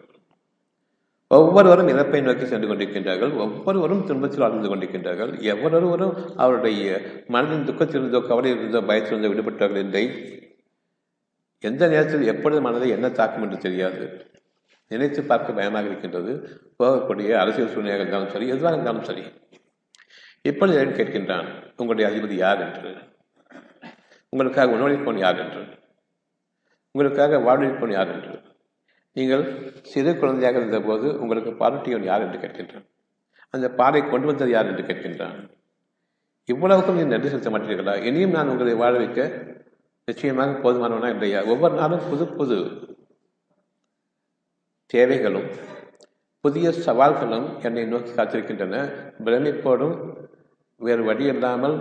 ஒவ்வொருவரும் இறப்பை நோக்கி சென்று கொண்டிருக்கின்றார்கள். ஒவ்வொருவரும் துன்பத்தில் வாழ்ந்து கொண்டிருக்கின்றார்கள். எவ்வொருவரும் அவருடைய மனதின் துக்கத்திலிருந்தோ கவலையிலிருந்தோ பயத்திலிருந்தோ விடுபட்டார்கள் இல்லை எந்த நேரத்தில் எப்பொழுது மனதை என்ன தாக்கும் என்று தெரியாது. நினைத்து பார்க்க பயமாக இருக்கின்றது. போகக்கூடிய அரசியல் சூழ்நிலையாக இருந்தாலும் சரி எதுவாக இருந்தாலும் சரி. இப்பொழுது என் கேட்கின்றான் உங்களுடைய அதிபதி யார் என்று? உங்களுக்காக உணவளிப்போன் யார் என்று? உங்களுக்காக வாழ்வழிப்போன் யார் என்று? நீங்கள் சிறு குழந்தையாக இருந்தபோது உங்களுக்கு பாலூட்டியவன் யார் என்று கேட்கின்றான். அந்த பாலை கொண்டு வந்தது யார் என்று கேட்கின்றான். இவ்வளவுக்கும் நீங்கள் நன்றி செலுத்த மாட்டீர்களா? இனியும் நான் உங்களை வாழ வைக்க நிச்சயமாக போதுமானவனா இல்லையா? ஒவ்வொரு நாளும் புது புது தேவைகளும் புதிய சவால்களும் என்னை நோக்கி காத்திருக்கின்றன. பிரமிப்போடும் வேறு வழி இல்லாமல்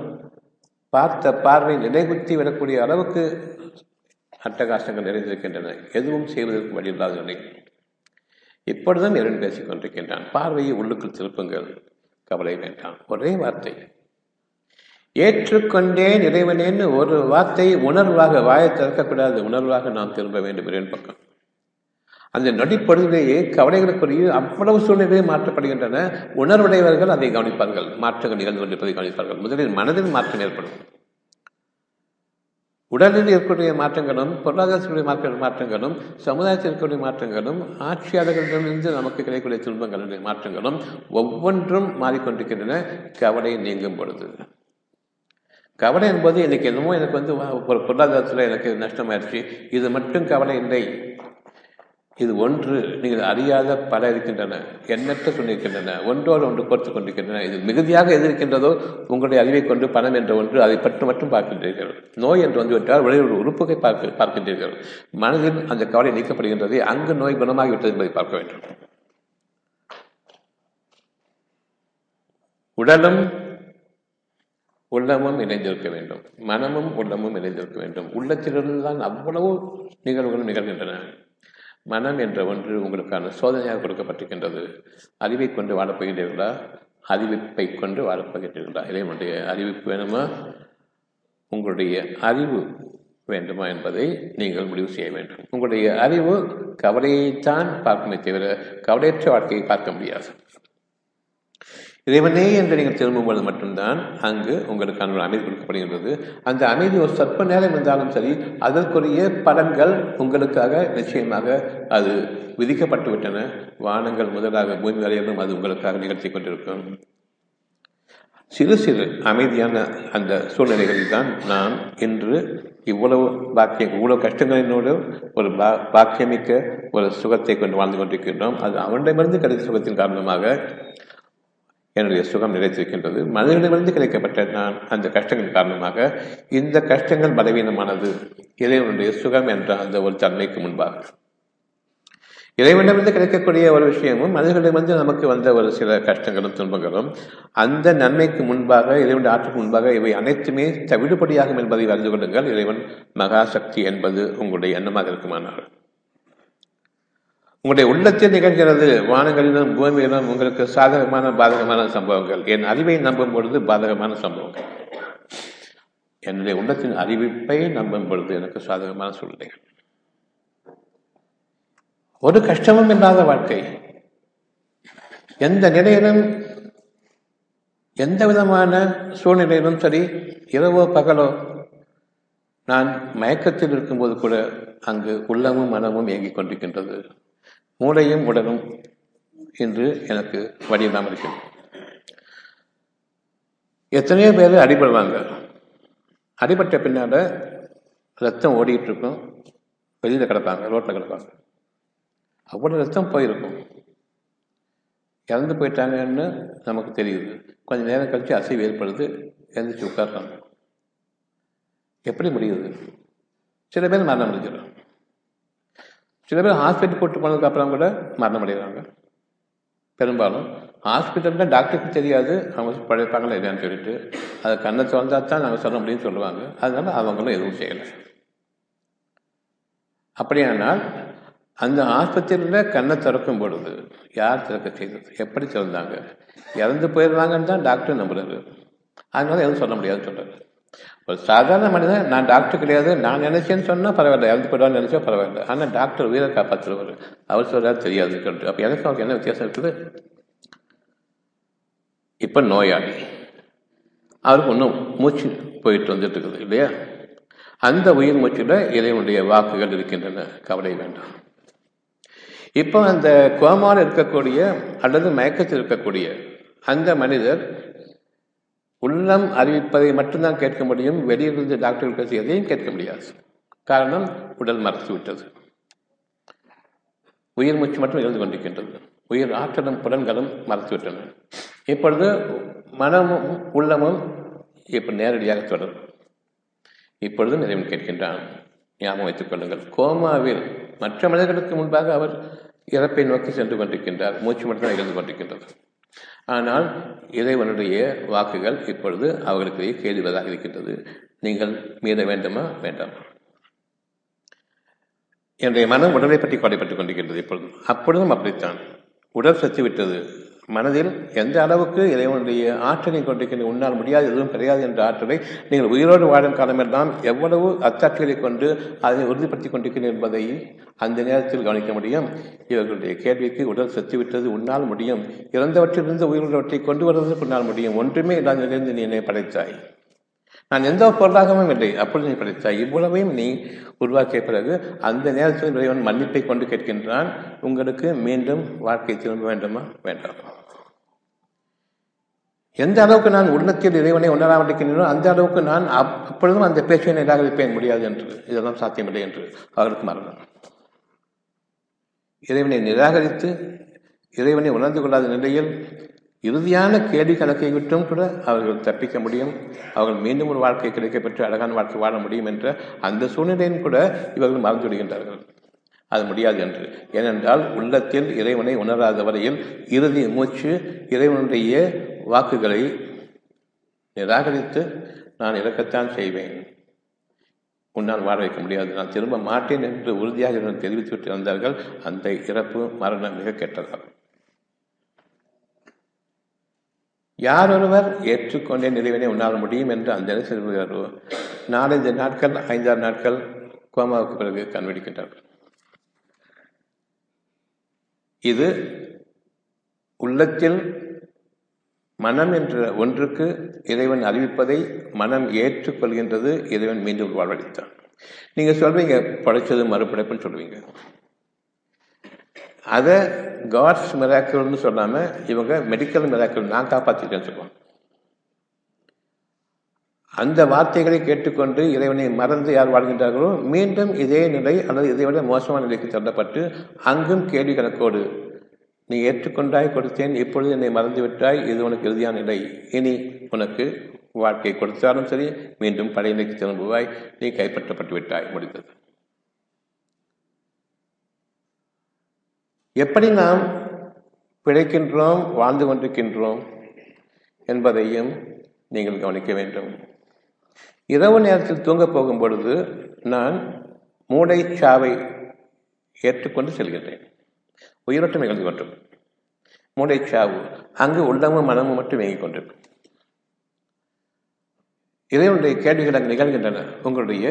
பார்த்த பார்வை நிலைகுத்தி விடக்கூடிய அளவுக்கு அட்டகாசங்கள் நிறைந்திருக்கின்றன. எதுவும் செய்வதற்கு வழியில்லாத நிலை. இப்பொழுதும் இரண்டு பேசிக் கொண்டிருக்கின்றான். பார்வையை உள்ளுக்குள் திருப்புங்கள். கவலை வேண்டாம். ஒரே வார்த்தை. ஏற்றுக்கொண்டேன் இறைவனேன்னு ஒரு வார்த்தை உணர்வாக வாயை திறக்கக்கூடாது. உணர்வாக நாம் திரும்ப வேண்டும் இறைவன் பக்கம். அந்த நொடிப்பொழுதிலேயே கவலைகளுக்குரிய அவ்வளவு சூழ்நிலையே மாற்றப்படுகின்றன. உணர்வுடையவர்கள் அதை கவனிப்பார்கள். மாற்றங்கள் நிகழ்ந்து கொண்டிருப்பதை கவனிப்பார்கள். முதலில் மனதில் மாற்றம் ஏற்படும். உடலில் இருக்கக்கூடிய மாற்றங்களும் பொருளாதாரத்தினுடைய மாற்ற மாற்றங்களும் சமுதாயத்தில் இருக்கக்கூடிய மாற்றங்களும் ஆட்சியாளர்களிடமிருந்து நமக்கு கிடைக்கக்கூடிய துன்பங்களுடைய மாற்றங்களும் ஒவ்வொன்றும் மாறிக்கொண்டிருக்கின்றன. கவலை நீங்கும் பொழுது. கவலை என்பது எனக்கு என்னமோ எனக்கு வந்து பொருளாதாரத்தில் எனக்கு நஷ்டமாயிருச்சு. இது மட்டும் கவலை இல்லை. இது ஒன்று. நீங்கள் அறியாத பல இருக்கின்றன. எண்ணற்ற சொல்லியிருக்கின்றன. ஒன்றோடு ஒன்று கோர்த்து கொண்டிருக்கின்றன. இது மிகுதியாக எது இருக்கின்றதோ உங்களுடைய அறிவை கொண்டு பணம் என்ற ஒன்று அதை பற்றி மட்டும் பார்க்கின்றீர்கள். நோய் என்று வந்துவிட்டால் உடைய ஒரு உறுப்புகை பார்க்க பார்க்கின்றீர்கள். மனதில் அந்த கவலை நீக்கப்படுகின்றது. அங்கு நோய் குணமாகிவிட்டது என்பதை பார்க்க வேண்டும். உடலும் உள்ளமும் இணைந்திருக்க வேண்டும். மனமும் உள்ளமும் இணைந்திருக்க வேண்டும். உள்ளத்திலிருந்து தான் அவ்வளவு நிகழ்வுகளும் நிகழ்கின்றன. மனம் என்ற ஒன்று உங்களுக்கான சோதனையாக கொடுக்கப்பட்டிருக்கின்றது. அறிவை கொண்டு வாழப்போகின்றீர்களா அறிவிப்பை கொண்டு வாழப்போகின்றீர்களா உடைய அறிவிப்பு வேணுமா? உங்களுடைய அறிவு வேண்டுமா என்பதை நீங்கள் முடிவு செய்ய வேண்டும். உங்களுடைய அறிவு கவலையைத்தான் பார்க்குமே தவிர கவலையற்ற வாழ்க்கையை பார்க்க முடியாது. இறைவனே என்று நீங்கள் திரும்பும்போது மட்டும்தான் அங்கு உங்களுக்கான ஒரு அமைதி கொடுக்கப்படுகின்றது. அந்த அமைதி ஒரு சொற்ப நேரம் இருந்தாலும் சரி அதற்குரிய பலன்கள் உங்களுக்காக நிச்சயமாக அது விதிக்கப்பட்டுவிட்டன வானங்கள் முதலாக பூமி வரையிலும் அது உங்களுக்காக நிகழ்த்தி கொண்டிருக்கும். சிறு சிறு அமைதியான அந்த சூழ்நிலைகளில் தான் நாம் இன்று இவ்வளவு பாக்கியம் இவ்வளவு கஷ்டங்களினோடு ஒரு பா பாக்கியமிக்க ஒரு சுகத்தை கொண்டு வாழ்ந்து கொண்டிருக்கின்றோம். அது அவனிடமிருந்து கிடைத்த சுகத்தின் காரணமாக என்னுடைய சுகம் நிலைத்திருக்கின்றது மனிதனிடமிருந்து கிடைக்கப்பட்ட நான் அந்த கஷ்டங்கள் காரணமாக இந்த கஷ்டங்கள் பலவீனமானது. இறைவனுடைய சுகம் என்ற அந்த ஒரு தன்மைக்கு முன்பாக. இறைவனிடமிருந்து கிடைக்கக்கூடிய ஒரு விஷயமும் மனிதர்களிடமிருந்து நமக்கு வந்த ஒரு சில கஷ்டங்களும் துன்பங்களும் அந்த நன்மைக்கு முன்பாக இறைவனுடைய ஆற்றுக்கு முன்பாக இவை அனைத்துமே தவிடுபடியாகும் என்பதை அறிந்து கொள்ளுங்கள். இறைவன் மகாசக்தி என்பது உங்களுடைய எண்ணமாக இருக்குமானார்கள் உங்களுடைய உள்ளத்தில் நிகழ்கிறது வானங்களிலும் பூமியிலும் உங்களுக்கு சாதகமான பாதகமான சம்பவங்கள். என் அறிவை நம்பும் பொழுது பாதகமான சம்பவங்கள். என்னுடைய உள்ளத்தின் அறிவிப்பை நம்பும் பொழுது எனக்கு சாதகமான சூழ்நிலைகள். ஒரு கஷ்டமும் இல்லாத வாழ்க்கை. எந்த நிலையிலும் எந்த விதமான சூழ்நிலையிலும் சரி இரவோ பகலோ நான் மயக்கத்தில் இருக்கும்போது கூட அங்கு உள்ளமும் மனமும் இயங்கிக் கொண்டிருக்கின்றது. மூளையும் உடலும் என்று எனக்கு வழியில்லாமல் இருக்கிறது எத்தனையோ பேர் அடிபடுவாங்க. அடிபட்ட பின்னால் ரத்தம் ஓடிக்கிட்டு இருக்கும் வெளியில் கிடப்பாங்க ரோட்டில் கிடப்பாங்க. அவ்வளோ ரத்தம் போயிருக்கும். இறந்து போயிட்டாங்கன்னு நமக்கு தெரியுது. கொஞ்ச நேரம் கழித்து அசைவு ஏற்படுது எழுந்திரிச்சு உட்கார்றாங்க. எப்படி முடியுது? சில பேர் மரணம் முடிஞ்சிடும் சில பேர் ஹாஸ்பிட்டல் கூட்டு போனதுக்கு அப்புறம் கூட மரணம் அடைகிறாங்க. பெரும்பாலும் ஹாஸ்பிட்டல்ல டாக்டருக்கு தெரியாது. அவங்க படைப்பாங்களா இல்லையான்னு சொல்லிட்டு. அதை கண்ணை திறந்தா தான் நாங்கள் சொல்ல முடியும்னு சொல்லுவாங்க. அதனால அவங்களும் எதுவும் செய்யலை. அப்படியானால் அந்த ஆஸ்பத்திரியில் கண்ணை திறக்கும் பொழுது யார் திறக்க செய்தது? எப்படி திறந்தாங்க? இறந்து போயிடுறாங்கன்னு தான் டாக்டர் நம்புறாரு. அதனால எதுவும் சொல்ல முடியாதுன்னு சொல்கிறது ஒரு சாதாரண மனிதன் நான் டாக்டர் கிடையாது நான் நினைச்சேன்னு சொன்னால் பரவாயில்ல இறந்து போயிடுவான்னு நினைச்சா பரவாயில்ல. ஆனால் டாக்டர் உயிரை காப்பாற்றுறவர் அவர் சொல்றாரு தெரியாது. அப்போ எனக்கு அவருக்கு என்ன வித்தியாசம் இருக்குது? இப்போ நோயாளி. அவருக்கு ஒன்றும் மூச்சு போயிட்டு வந்துட்டு இருக்குது இல்லையா? அந்த உயிர் மூச்சில் இறைவனுடைய வாக்குகள் இருக்கின்றன. கவலை வேண்டாம். இப்போ அந்த கோமாவில் இருக்கக்கூடிய அல்லது மயக்கத்தில் இருக்கக்கூடிய அந்த மனிதர் உள்ளம் அறிவிப்பதை மட்டும்தான் கேட்க முடியும். வெளியிலிருந்து டாக்டர்கள் பேசி எதையும் கேட்க முடியாது. காரணம் உடல் மறைத்து விட்டது. உயிர் மூச்சு மட்டும் இருந்து கொண்டிருக்கின்றது. உயிர் ஆற்றலும் புலன்களும் மறைத்துவிட்டன இப்பொழுது மனமும் உள்ளமும் இப்போ நேரடியாக தொடரும். இப்பொழுது நிறைவு கேட்கின்றான். ஞாபகம் வைத்துக் கொள்ளுங்கள். கோமாவில் மற்ற மனிதர்களுக்கு முன்பாக அவர் இறப்பை நோக்கி சென்று கொண்டிருக்கின்றார். மூச்சு மட்டும்தான் இருந்து கொண்டிருக்கின்றது. ஆனால் இறைவனுடைய வாக்குகள் இப்பொழுது அவர்களுக்கு கேள்விவதாக இருக்கின்றது. நீங்கள் மீத வேண்டுமா? வேண்டாம். என்னுடைய மனம் உடலை பற்றி கவலைப்பட்டுக் கொண்டிருக்கின்றது இப்பொழுதும் அப்பொழுதும் அப்படித்தான். உடல் சத்து விட்டது. மனதில் எந்த அளவுக்கு இறைவனுடைய ஆற்றலை கொண்டிருக்கின்ற உன்னால் முடியாது எதுவும் கிடையாது என்ற ஆற்றலை நீங்கள் உயிரோடு வாழும் காலமெல்லாம் எவ்வளவு அத்தாட்சிகளை கொண்டு அதை உறுதிப்படுத்திக் கொண்டிருக்கிறீர்கள் என்பதை அந்த நேரத்தில் கவனிக்க முடியும். இவர்களுடைய கேள்விக்கு உடல் செத்துவிட்டது உன்னால் முடியும். இறந்தவற்றிலிருந்து உயிரோடவற்றை கொண்டு வருவதற்கு உன்னால் முடியும். ஒன்றுமே இல்லாத நிலையிலிருந்து நீ என்னை படைத்தாய். நான் எந்த பொருளாகவும் இல்லை. அப்பொழுது நீ படைத்தாய். இவ்வளவையும் நீ உருவாக்கிய பிறகு அந்த நேரத்தில் இறைவன் மன்னிப்பை கொண்டு கேட்கின்றான். உங்களுக்கு மீண்டும் வாழ்க்கை திரும்ப வேண்டுமா? வேண்டாம்? எந்த அளவுக்கு நான் உள்ளத்தில் இறைவனை உணராமல் இருக்கின்றனோ அந்த அளவுக்கு நான் அப்பொழுதும் அந்த பேச்சை நிராகரிப்பேன். முடியாது என்று. இதெல்லாம் சாத்தியமில்லை என்று அவருக்கு மரணம். இறைவனை நிராகரித்து இறைவனை உணர்ந்து கொள்ளாத நிலையில் இறுதியான கேள்வி கணக்கை விட்டும் கூட அவர்கள் தப்பிக்க முடியும். அவர்கள் மீண்டும் ஒரு வாழ்க்கை கிடைக்கப்பெற்று அழகான வாழ்க்கை வாழ முடியும் என்ற அந்த சூழ்நிலையும் கூட இவர்கள் மறந்து விடுகின்றார்கள். அது முடியாது என்று. ஏனென்றால் உள்ளத்தில் இறைவனை உணராத வரையில் இறுதி மூச்சு இறைவனுடைய வாக்குகளை நிராகரித்து நான் இறக்கத்தான் செய்வேன். உன்னால் வாழ வைக்க முடியாது. நான் திரும்ப மாட்டேன் என்று உறுதியாக தெரிவித்துவிட்டு இருந்தார்கள். அந்த இறப்பு மரணம் மிக கெட்டதாகும். யார் ஒருவர் ஏற்றுக்கொண்டே நிறைவினை உன்னால் முடியும் என்று அந்த சொல்கிறாரோ நாலஞ்சு நாட்கள் ஐந்தாறு நாட்கள் கோமாவுக்கு பிறகு கண்பிடிக்கின்றார்கள். இது உள்ளத்தில் மனம் என்ற ஒன்றுக்கு இறைவன் அறிவிப்பதை மனம் ஏற்றுக்கொள்கின்றது இறைவன் மீண்டும் வாழ்வழித்தான் நீங்கள் சொல்வீங்க படைச்சது மறுபடைப்புன்னு சொல்லுவீங்க. அதை காட்ஸ் மிராக்கிள்னு சொல்லாமல் இவங்க மெடிக்கல் மிராக்கிள் நான் காப்பாற்றிட்டேன்னு சொல்லுவாங்க. அந்த வார்த்தைகளை கேட்டுக்கொண்டு இறைவனை மறந்து யார் வாழ்கின்றார்களோ மீண்டும் இதே நிலை அல்லது இதை விட மோசமான நிலைக்கு தள்ளப்பட்டு அங்கும் கேள்வி கணக்கோடு நீ ஏற்றுக்கொண்டாய் கொடுத்தேன் இப்பொழுது என்னை மறந்துவிட்டாய் இது உனக்கு இறுதியான நிலை. இனி உனக்கு வாழ்க்கை கொடுத்தாலும் சரி மீண்டும் பழைய திரும்புவாய் நீ கைப்பற்றப்பட்டு விட்டாய் முடிந்தது. எப்படி நாம் பிழைக்கின்றோம் வாழ்ந்து கொண்டிருக்கின்றோம் என்பதையும் நீங்கள் கவனிக்க வேண்டும். இரவு நேரத்தில் தூங்கப் போகும் பொழுது நான் மூளைச்சாவை சாவை ஏற்றுக்கொண்டு செல்கின்றேன். உயிரோட்டம் நிகழ்ந்து கொண்டும் மூளை சாவு அங்கு உள்ளமும் மனமும் மட்டும் இயங்கிக் கொண்டிருக்கும். இறைவனுடைய கேள்விகள் அங்கு நிகழ்கின்றன. உங்களுடைய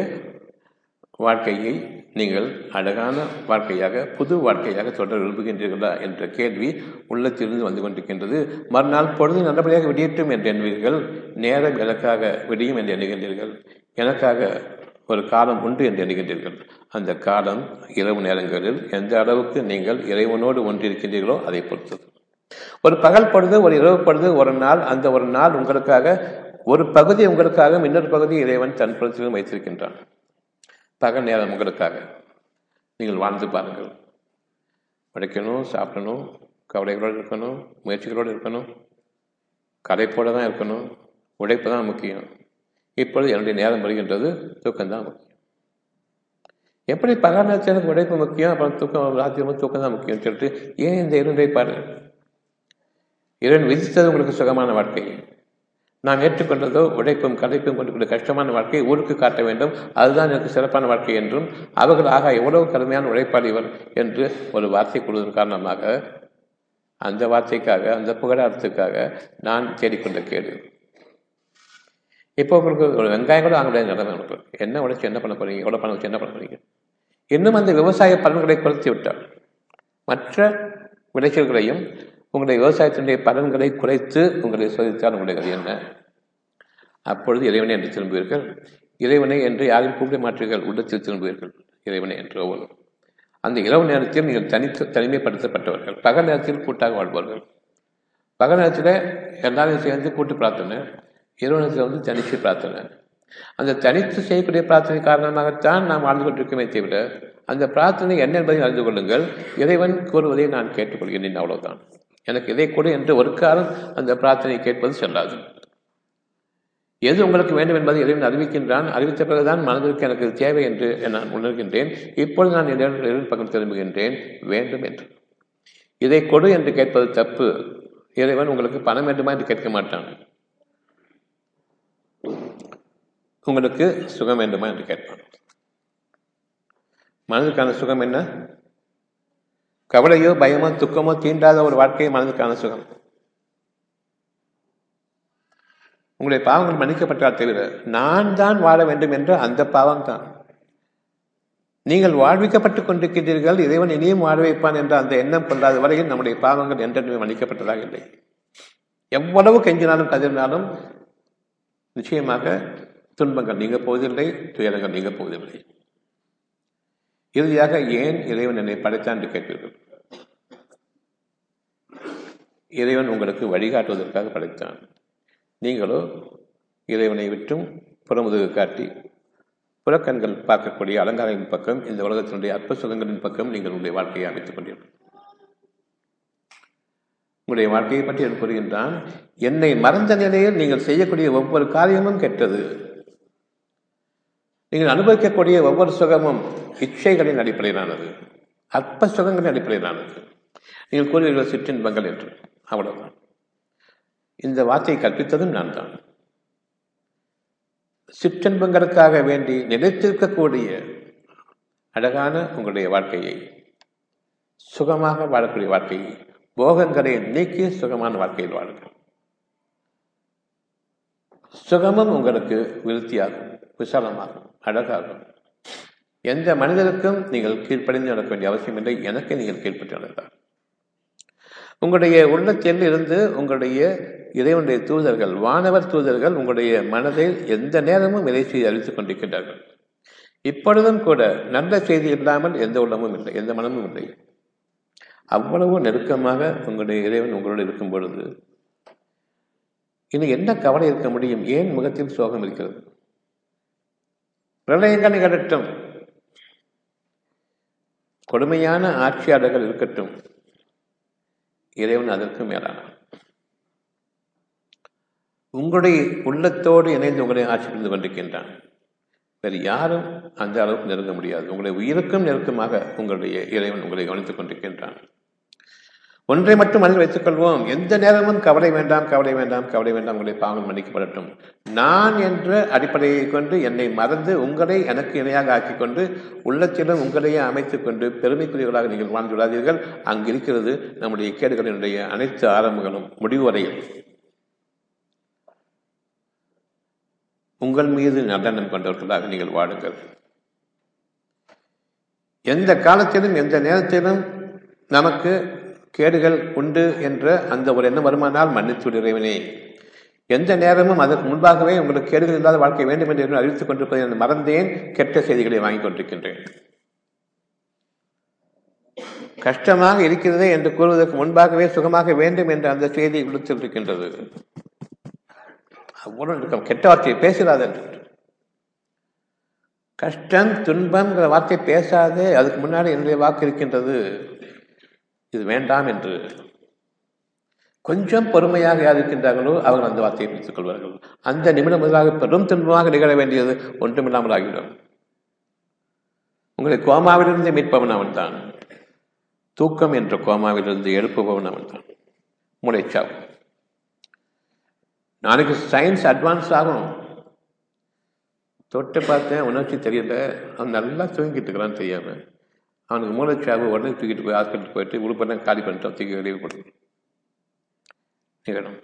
வாழ்க்கையை நீங்கள் அழகான வாழ்க்கையாக புது வாழ்க்கையாக தொடர விரும்புகின்றீர்களா என்ற கேள்வி உள்ளத்திலிருந்து வந்து கொண்டிருக்கின்றது. மறுநாள் பொழுது நல்லபடியாக விடியட்டும் என்று எண்ணுவீர்கள். நேரம் எனக்காக விடியும் என்று எண்ணுகின்றீர்கள். எனக்காக ஒரு காலம் உண்டு என்று எண்ணுகின்றீர்கள். அந்த காலம் இரவு நேரங்களில் எந்த அளவுக்கு நீங்கள் இறைவனோடு ஒன்றிருக்கின்றீர்களோ அதை பொறுத்தது. ஒரு பகல் பொழுது ஒரு இரவு பொழுது ஒரு நாள் அந்த ஒரு நாள் உங்களுக்காக ஒரு பகுதி உங்களுக்காக இன்னொரு பகுதி இறைவன் தன் புறத்திலும் வைத்திருக்கின்றான். பகல் நேரம் உங்களுக்காக. நீங்கள் வாழ்ந்து பாருங்கள். படிக்கணும் சாப்பிடணும் கவலைகளோடு இருக்கணும் முயற்சிகளோடு இருக்கணும் கலைப்போடு தான் இருக்கணும் உழைப்பு தான் முக்கியம். இப்பொழுது என்னுடைய நேரம் வருகின்றது. தூக்கம்தான் முக்கியம். எப்படி பகல் உடைப்பு முக்கியம்? அப்புறம் தூக்கம் ராத்திரி தூக்கம் தான் முக்கியம் சொல்லிட்டு ஏன் இந்த இரண்டை பாரு இரண்டு விதித்தது உங்களுக்கு சுகமான வாழ்க்கை. நாம் ஏற்றுக்கொண்டதோ உடைப்பும் கதைப்பும் கொண்டு கஷ்டமான வாழ்க்கையை ஊருக்கு காட்ட வேண்டும். அதுதான் எனக்கு சிறப்பான வாழ்க்கை என்றும் அவர்கள் ஆக எவ்வளவு கடுமையான உழைப்பாளி இவர் என்று ஒரு வார்த்தை கொடுவதன் காரணமாக அந்த வார்த்தைக்காக அந்த புகழார்த்தத்துக்காக நான் தேடிக்கொண்ட கேடு. இப்போ உங்களுக்கு ஒரு வெங்காயம் கூட வாங்க முடியாது நிலைமை உங்களுக்கு என்ன உழைச்சி என்ன பண்ண போறீங்க எவ்வளோ பணம் வச்சு என்ன பண்ண போறீங்க இன்னும் அந்த விவசாய பலன்களை குறைத்து விட்டார் மற்ற விளைச்சல்களையும் உங்களுடைய விவசாயத்தினுடைய பலன்களை குறைத்து உங்களை சோதித்தால் உங்களுடைய என்ன அப்பொழுது இறைவனை என்று திரும்புவீர்கள் இறைவனை என்று யாரையும் கூப்பிட மாற்றீர்கள் உள்ளத்தில் திரும்புவீர்கள் இறைவனை என்று ஒவ்வொரு அந்த இரவு நேரத்தில் நீங்கள் தனித்து தனிமைப்படுத்தப்பட்டவர்கள் பகல் நேரத்தில் கூட்டாக வாழ்வார்கள் பகல் நேரத்தில் எல்லாரும் சேர்ந்து கூட்டு பிரார்த்தனை இரவு வந்து தனித்து பிரார்த்தனை. அந்த தனித்து செய்யக்கூடிய பிரார்த்தனை காரணமாகத்தான் நாம் வாழ்ந்து கொண்டிருக்கமே தவிர அந்த பிரார்த்தனை என்ன என்பதை அறிந்து கொள்ளுங்கள். இறைவன் கூறுவதை நான் கேட்டுக்கொள்கிறேன் அவ்வளவுதான். எனக்கு இதை கொடு என்று ஒரு காலம் அந்த பிரார்த்தனை கேட்பது செல்லாது. எது உங்களுக்கு வேண்டும் என்பதை இறைவன் அறிவிக்கின்றான். அறிவித்த பிறகுதான் மனதிற்கு எனக்கு தேவை என்று நான் உணர்கின்றேன். இப்பொழுது நான் இறைவன் பக்கம் திரும்புகின்றேன். வேண்டும் என்று. இதை கொடு என்று கேட்பது தப்பு. இறைவன் உங்களுக்கு பணம் வேண்டுமா என்று கேட்க மாட்டான். உங்களுக்கு சுகம் வேண்டுமா என்று கேட்பான். மனதிற்கான சுகம் என்ன? கவலையோ பயமோ துக்கமோ தீண்டாத ஒரு வாழ்க்கையை மனதிற்கான சுகம். உங்களுடைய பாவங்கள் மன்னிக்கப்பட்டால் தவிர நான் தான் வாழ வேண்டும் என்ற அந்த பாவம் தான். நீங்கள் வாழ்விக்கப்பட்டுக் கொண்டிருக்கிறீர்கள் இறைவன் இனியும் வாழ வைப்பான் என்ற அந்த எண்ணம் கொள்ளாத வரையில் நம்முடைய பாவங்கள் என்றென்றுமே மன்னிக்கப்பட்டதாக இல்லை. எவ்வளவு கெஞ்சினாலும் கதிர்னாலும் நிச்சயமாக துன்பங்கள் நீங்க போவதில்லை துயரங்கள் நீங்க போவதில்லை. இறுதியாக ஏன் இறைவன் என்னை படைத்தான் என்று கேட்பீர்கள்? இறைவன் உங்களுக்கு வழிகாட்டுவதற்காக படைத்தான். நீங்களோ இறைவனை விட்டும் புறமுதுகு காட்டி புறக்கண்கள் பார்க்கக்கூடிய அலங்காரங்களின் பக்கம் இந்த உலகத்தினுடைய அற்ப சுகங்களின் பக்கம் நீங்கள் உங்களுடைய வாழ்க்கையை அமைத்துக் கொண்டீர்கள். உங்களுடைய வாழ்க்கையை பற்றி நான் கூறுகின்றான் என்னை மறந்த நிலையில் நீங்கள் செய்யக்கூடிய ஒவ்வொரு காரியமும் கெட்டது. நீங்கள் அனுபவிக்கக்கூடிய ஒவ்வொரு சுகமும் இச்சைகளின் அடிப்படையிலானது அற்ப சுகங்களின் அடிப்படையிலானது. நீங்கள் கூறுவீர்கள் சிற்றின்பங்கள் என்று. அவ்வளவுதான். இந்த வார்த்தையை கற்பித்ததும் நான் தான். சிற்றின்பங்களுக்காக வேண்டி நிலைத்திருக்கக்கூடிய அழகான உங்களுடைய வாழ்க்கையை சுகமாக வாழக்கூடிய வாழ்க்கையை போகங்களை நீக்கி சுகமான வாழ்க்கையில் வாழுங்கள். சுகமும் உங்களுக்கு விருத்தியாகும் விசாலமாகும் அழகாகும். எந்த மனிதருக்கும் நீங்கள் கீழ்ப்படிந்து நடக்க வேண்டிய அவசியம் இல்லை எனக்கு நீங்கள் கீழ்ப்பட்டு நடந்தார் உங்களுடைய உள்ளத்தில் இருந்து உங்களுடைய இறைவனுடைய தூதர்கள் வானவர் தூதர்கள் உங்களுடைய மனதில் எந்த நேரமும் இதை செய்து அறிவித்துக் கொண்டிருக்கின்றார்கள். இப்பொழுதும் கூட நல்ல செய்தி இல்லாமல் எந்த உள்ளமும் இல்லை எந்த மனமும் இல்லை. அவ்வளவு நெருக்கமாக உங்களுடைய இறைவன் உங்களோடு இருக்கும் பொழுது இன்னும் என்ன கவலை இருக்க முடியும்? ஏன் முகத்தில் சோகம் இருக்கிறது? பிரளயங்கள் நிகழட்டும் கொடுமையான ஆட்சியாளர்கள் இருக்கட்டும். இறைவன் அதற்கு மேலான. உங்களுடைய உள்ளத்தோடு இணைந்து உங்களை ஆட்சி புரிந்து கொண்டிருக்கின்றான். வேறு யாரும் அந்த அளவுக்கு நெருங்க முடியாது. உங்களுடைய உயிருக்கும் நெருக்கமாக உங்களுடைய இறைவன் உங்களை கவனித்துக் கொண்டிருக்கின்றான். ஒன்றை மட்டும் மனதில் வைத்துக் கொள்வோம் எந்த நேரமும் கவலை வேண்டாம் கவலை வேண்டாம் கவலை வேண்டாம் உங்களை பாவம் மன்னிக்கப்படட்டும். நான் என்ற அடிப்படையை கொண்டு என்னை மறந்து உங்களை எனக்கு இணையாக ஆக்கிக் கொண்டு உள்ளத்திலும் உங்களையே அமைத்துக் கொண்டு பெருமைக்குரியவர்களாக நீங்கள் வாழ்ந்து விடாதீர்கள். அங்கு இருக்கிறது நம்முடைய கேடுகளினுடைய அனைத்து ஆரம்பங்களும் முடிவடையும் உங்கள் மீது நடனம் கொண்டவர்களாக நீங்கள் வாடுங்கள் எந்த காலத்திலும் எந்த நேரத்திலும் நமக்கு கேடுகள் உண்டு என்ற அந்த ஒரு எண்ணம் வருமானால் மன்னித்து இறைவனே. எந்த நேரமும் அதற்கு முன்பாகவே உங்களுக்கு கேடுகள் இல்லாத வாழ்க்கை வேண்டும் என்று அறிவித்துக் கொண்டிருப்பதை மறந்தேன். கெட்ட செய்திகளை வாங்கிக் கொண்டிருக்கின்றேன். கஷ்டமாக இருக்கிறதே என்று கூறுவதற்கு முன்பாகவே சுகமாக வேண்டும் என்ற அந்த செய்தி கொடுத்திருக்கின்றது. அவ்வளவு இருக்கும் கெட்ட வார்த்தையை பேசுகிறாது என்று. கஷ்டம் துன்பம்ங்கிற வார்த்தை பேசாதே. அதுக்கு முன்னாடி என்னுடைய வாக்கு இருக்கின்றது. இது வேண்டாம் என்று கொஞ்சம் பொறுமையாக யார் இருக்கின்றார்களோ அவர்கள் அந்த வார்த்தையை பிடித்துக் கொள்வார்கள். அந்த நிமிடம் முதலாக பெரும் துன்பமாக நிகழ வேண்டியது ஒன்றுமில்லாமல் ஆகிவிடும். உங்களை கோமாவிலிருந்து மீட்பவன் அவன் தான் தூக்கம் என்ற கோமாவிலிருந்து எழுப்புபவன் அவன்தான். மூளைச்சாவு நாளைக்கு சயின்ஸ் அட்வான்ஸ் ஆகும். தொட்டு பார்த்தேன் உணர்ச்சி தெரியல. அவன் நல்லா தூங்கிட்டு இருக்கிறான்னு தெரியாம. அவனுக்கு மூளைச்சாவு உடனே தூக்கிட்டு போய் ஹாஸ்பிட்டல் போயிட்டு உடுப்பெல்லாம் காலி பண்ணிட்டோம் தூக்கி வெளியே போட்டு நிகழும்.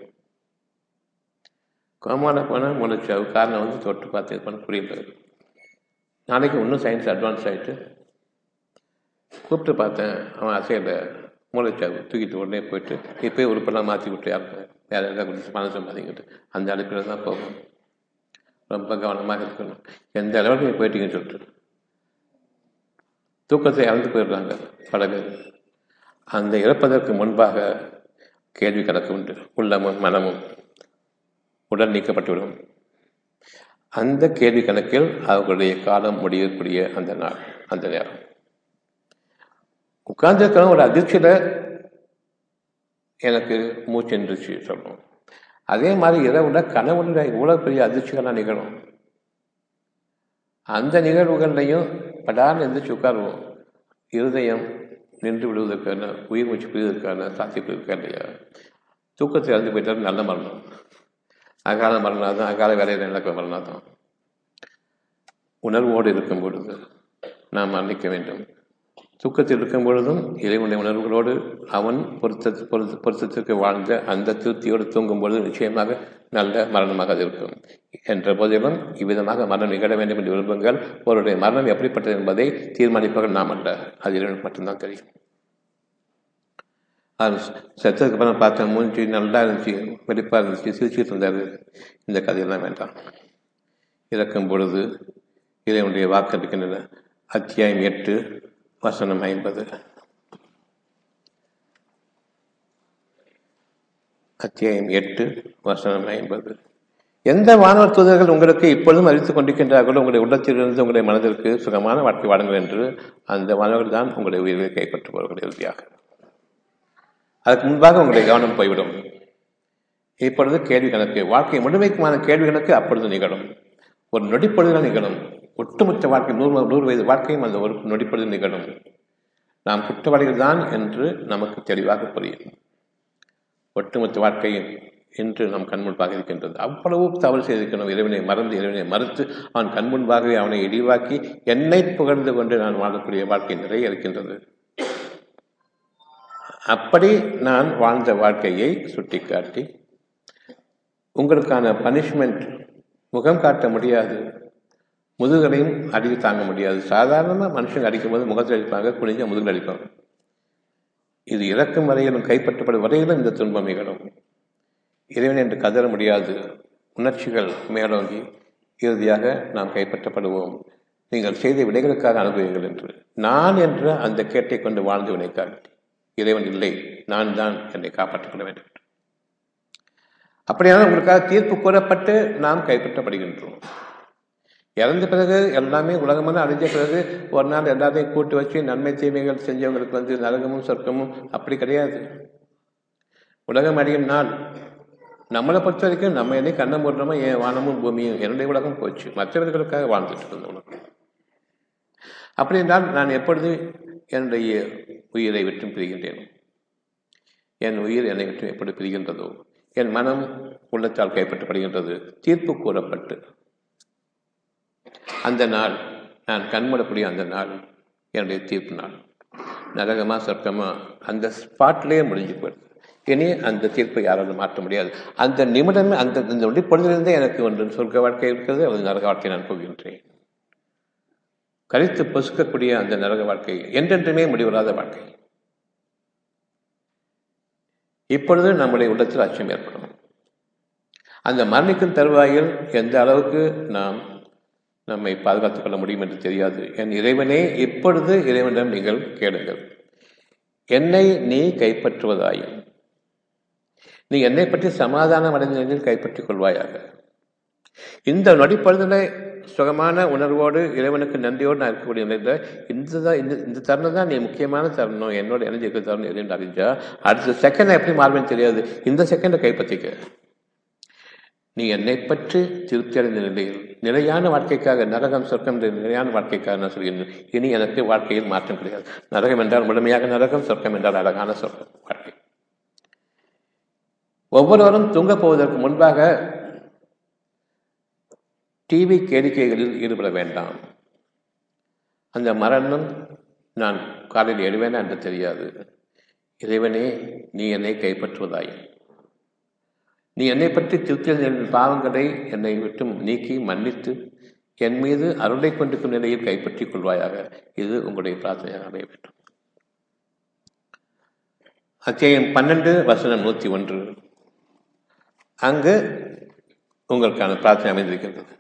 கோமால போனால் மூளைச்சாவு காரணம் வந்து தொட்டு பார்த்து இது பண்ண புரியல நாளைக்கு இன்னும் சயின்ஸ் அட்வான்ஸ் ஆகிட்டு கூப்பிட்டு பார்த்தேன் அவன் அசையில் மூளைச்சாவு தூக்கிட்டு உடனே போயிட்டு இப்போயே உறுப்பெல்லாம் மாற்றி விட்டு யாருக்கு வேறு எதாவது கொடுத்து மனசு சம்பாதிக்கிட்டு அந்த அனுப்பில் தான் போகும். ரொம்ப கவனமாக இருக்கணும். எந்த அளவுக்கு நீ போயிட்டீங்கன்னு சொல்லிட்டு. தூக்கத்தை இறந்து போயிடுறாங்க பல பேர் அந்த இறப்பதற்கு முன்பாக கேள்வி கணக்கு உண்டு. உள்ளமும் மனமும் உடல் நீக்கப்பட்டுவிடும். அந்த கேள்வி கணக்கில் அவர்களுடைய காலம் முடியக்கூடிய அந்த நாள் அந்த நேரம். உட்கார்ந்துருக்கிற ஒரு அதிர்ச்சியில் எனக்கு மூச்சு நின்றுச்சு சொல்லணும். அதே மாதிரி இரவுல கனவுல இவ்வளோ பெரிய அதிர்ச்சிகளாக நிகழும். அந்த நிகழ்வுகள்லையும் படார்னு எந்திரிச்சு உட்காருவோம். இருதயம் நின்று விடுவதற்கான உயிர் மூச்சு பிரிவதற்கான சாத்தியப்பு இருக்கா இல்லையா? தூக்கத்தை இறந்து போயிட்டாலும் நல்ல மரணம். அகால மரணம் தான் அகால வேலையில் நடக்கிற மரணம் தான் உணர்வோடு இருக்கும் பொழுது நாம் மன்னிக்க வேண்டும். தூக்கத்தில் இருக்கும் பொழுதும் இறைவனுடைய உணர்வுகளோடு அவன் பொருத்த பொருத்த பொருத்தத்திற்கு வாழ்ந்த அந்த திருப்தியோடு தூங்கும் பொழுது நிச்சயமாக நல்ல மரணமாக அது இருக்கும். என்ற போதிலும் இவ்விதமாக மரணம் நிகழ வேண்டும் என்று விரும்புங்கள். ஒருவருடைய மரணம் எப்படிப்பட்டது என்பதை தீர்மானிப்பவர்கள் நாம் அல்ல. அது இறைவனுக்கு மட்டும்தான் தெரியும். அது செத்ததுக்கு அப்புறம் பார்த்தேன் மூஞ்சி நல்லா இருந்துச்சு வெடிப்பாக இருந்துச்சு சிரிச்சுட்டு இருந்தார். இந்த கதையெல்லாம் வேண்டாம். இறக்கும் பொழுது இறைவனுடைய வாக்கு இருக்கின்றன. அத்தியாயம் எட்டு வசனம் ஐம்பது. அத்தியாயம் எட்டு வசனம் ஐம்பது. எந்த வானவர் தூதர்கள் உங்களுக்கு இப்பொழுதும் அறிவித்துக் கொண்டிருக்கின்றார்களோ உங்களுடைய உள்ளத்திலிருந்து உங்களுடைய மனதிற்கு சுகமான வாழ்க்கை வாடுங்கள் என்று அந்த மாணவர்கள் தான் உங்களுடைய உயிர்களை கைப்பற்றுபவர்கள் இறுதியாக அதுக்கு முன்பாக உங்களுடைய கவனம் போய்விடும். இப்பொழுது கேள்வி கணக்கு வாழ்க்கை முழுமைக்குமான கேள்வி கணக்கு அப்பொழுது நிகழும். ஒரு நொடிப்பொழுதுகள் நிகழும். ஒட்டுமொத்த வாழ்க்கை நூறு நூறு வயது வாழ்க்கையும் அந்த ஒரு நொடிப்பொழுது நிகழும். நாம் குற்றவாளிகள் தான் என்று நமக்கு தெளிவாக புரியும். ஒட்டுமொத்த வாழ்க்கையும் என்று நம் கண்முன்பாக இருக்கின்றது. அவ்வளவு தவறு செய்திருக்கணும் இறைவனை மறந்து இறைவனை மறுத்து அவன் கண்முன்பாகவே அவனை இழிவாக்கி என்னை புகழ்ந்து கொண்டு நான் வாழக்கூடிய வாழ்க்கை நிறைய இருக்கின்றது. அப்படி நான் வாழ்ந்த வாழ்க்கையை சுட்டிக்காட்டி உங்களுக்கான பனிஷ்மெண்ட் முகம் காட்ட முடியாது. முதுகலையும் அடித்து தாங்க முடியாது. சாதாரணமாக மனுஷங்க அடிக்கும்போது முகத்தில் அடிப்பாங்க குனிஞ்ச முதுகில் அடிப்பாங்க. இது இறக்கும் வரையிலும் கைப்பற்றப்படும் வரையிலும் இந்த துன்பம் நிகழும். இறைவன் என்று கதற முடியாது. உணர்ச்சிகள் மேலோங்கி இறுதியாக நாம் கைப்பற்றப்படுவோம். நீங்கள் செய்த விடைகளுக்காக அனுபவிங்கள் என்று. நான் என்ற அந்த கேட்டை கொண்டு வாழ்ந்து வினைக்காக இறைவன் இல்லை நான் தான் என்னை காப்பாற்றிக் கொள்ள வேண்டும். அப்படியான உங்களுக்காக தீர்ப்பு கூறப்பட்டு நாம் கைப்பற்றப்படுகின்றோம். இறந்த பிறகு எல்லாமே உலகமான அழிஞ்ச பிறகு ஒரு நாள் எல்லாத்தையும் கூட்டு வச்சு நன்மை தீமைகள் செஞ்சவங்களுக்கு வந்து நரகமும் சொர்க்கமும் அப்படி கிடையாது. உலகம் அடையும் நாள். நம்மளை பொறுத்த வரைக்கும் நம்ம என்னை கண்ணை மூடுறோமோ என் வானமும் பூமியும் என்னுடைய உலகம் போச்சு. மற்றவர்களுக்காக வாழ்ந்துட்டு இருந்த உலகம். அப்படி என்றால் நான் எப்பொழுது என்னுடைய உயிரை விட்டு பிரிகின்றேன்? என் உயிர் என்னை விட்டு எப்படி பிரிகின்றதோ? என் மனம் உள்ளத்தால் கைப்பற்றப்படுகின்றது. தீர்ப்பு கூறப்பட்டு. அந்த நாள் நான் கண்மூடக்கூடிய அந்த நாள் என்னுடைய தீர்ப்பு நாள். நரகமா சொர்க்கமா அந்த ஸ்பாட்லேயே முடிஞ்சு போயிடுது. இனி அந்த தீர்ப்பை யாராலும் மாற்ற முடியாது. அந்த நிமிடமே அந்த இந்த ஒளிப்பொழுதிலிருந்தே எனக்கு ஒன்று சொர்க்க வாழ்க்கை இருக்கிறது அது நரக வாழ்க்கை நான் போகின்றேன். கழித்து பொசுக்கக்கூடிய அந்த நரக வாழ்க்கை என்றென்றுமே முடிவராத வாழ்க்கை. இப்பொழுது நம்முடைய உள்ளத்தில் அச்சம் ஏற்படும். அந்த மரணிக்கும் தருவாயில் எந்த அளவுக்கு நாம் நம்மை பாதுகாத்துக் கொள்ள முடியும் என்று தெரியாது. என் இறைவனே இப்பொழுது இறைவனிடம் நீங்கள் கேளுங்கள். என்னை நீ கைப்பற்றுவதாயும் நீ என்னை பற்றி சமாதானம் அடைந்த கைப்பற்றிக் கொள்வாயாக. இந்த நொடிப்பொழுதுல சுகமான உணர்வோடு இறைவனுக்கு நன்றியோடு நான் இருக்கக்கூடிய நிலையில இந்த தான் இந்த இந்த தருணம் தான் நீ முக்கியமான தருணம். என்னோட எனர்ஜி இருக்கிற தருணம்? எதுன்னு அறிஞ்சா அடுத்த செகண்ட் எப்படி மாறுவேன்னு தெரியாது. இந்த செகண்டை கைப்பற்றிக்க. நீ என்னை பற்றி திருப்தி அடைந்த நிலையில் நிலையான வாழ்க்கைக்காக நரகம் சொர்க்கம் என்ற நிலையான வாழ்க்கைக்காக நான் சொல்கிறேன் இனி எனக்கு வாழ்க்கையில் மாற்றம் கிடையாது. நரகம் என்றால் முழுமையாக நரகம் சொர்க்கம் என்றால் அழகான சொர்க்கம் வாழ்க்கை. ஒவ்வொருவரும் தூங்கப் போவதற்கு முன்பாக டிவி கேளிக்கைகளில் ஈடுபட வேண்டாம். அந்த மரணம் நான் காலையில் எழுவேனா என்று தெரியாது. இறைவனே நீ என்னை கைப்பற்றுவதாய் நீ என்னை பற்றி திருத்திய பாவங்களை என்னை விட்டு நீக்கி மன்னித்து என் மீது அருளை கொண்டிருக்கும் நிலையில் கைப்பற்றிக் கொள்வாயாக. இது உங்களுடைய பிரார்த்தனையாக அமைய வேண்டும். அத்தியாயம் பன்னெண்டு வசனம் நூற்றி ஒன்று. அங்கு உங்களுக்கான பிரார்த்தனை அமைந்திருக்கின்றது.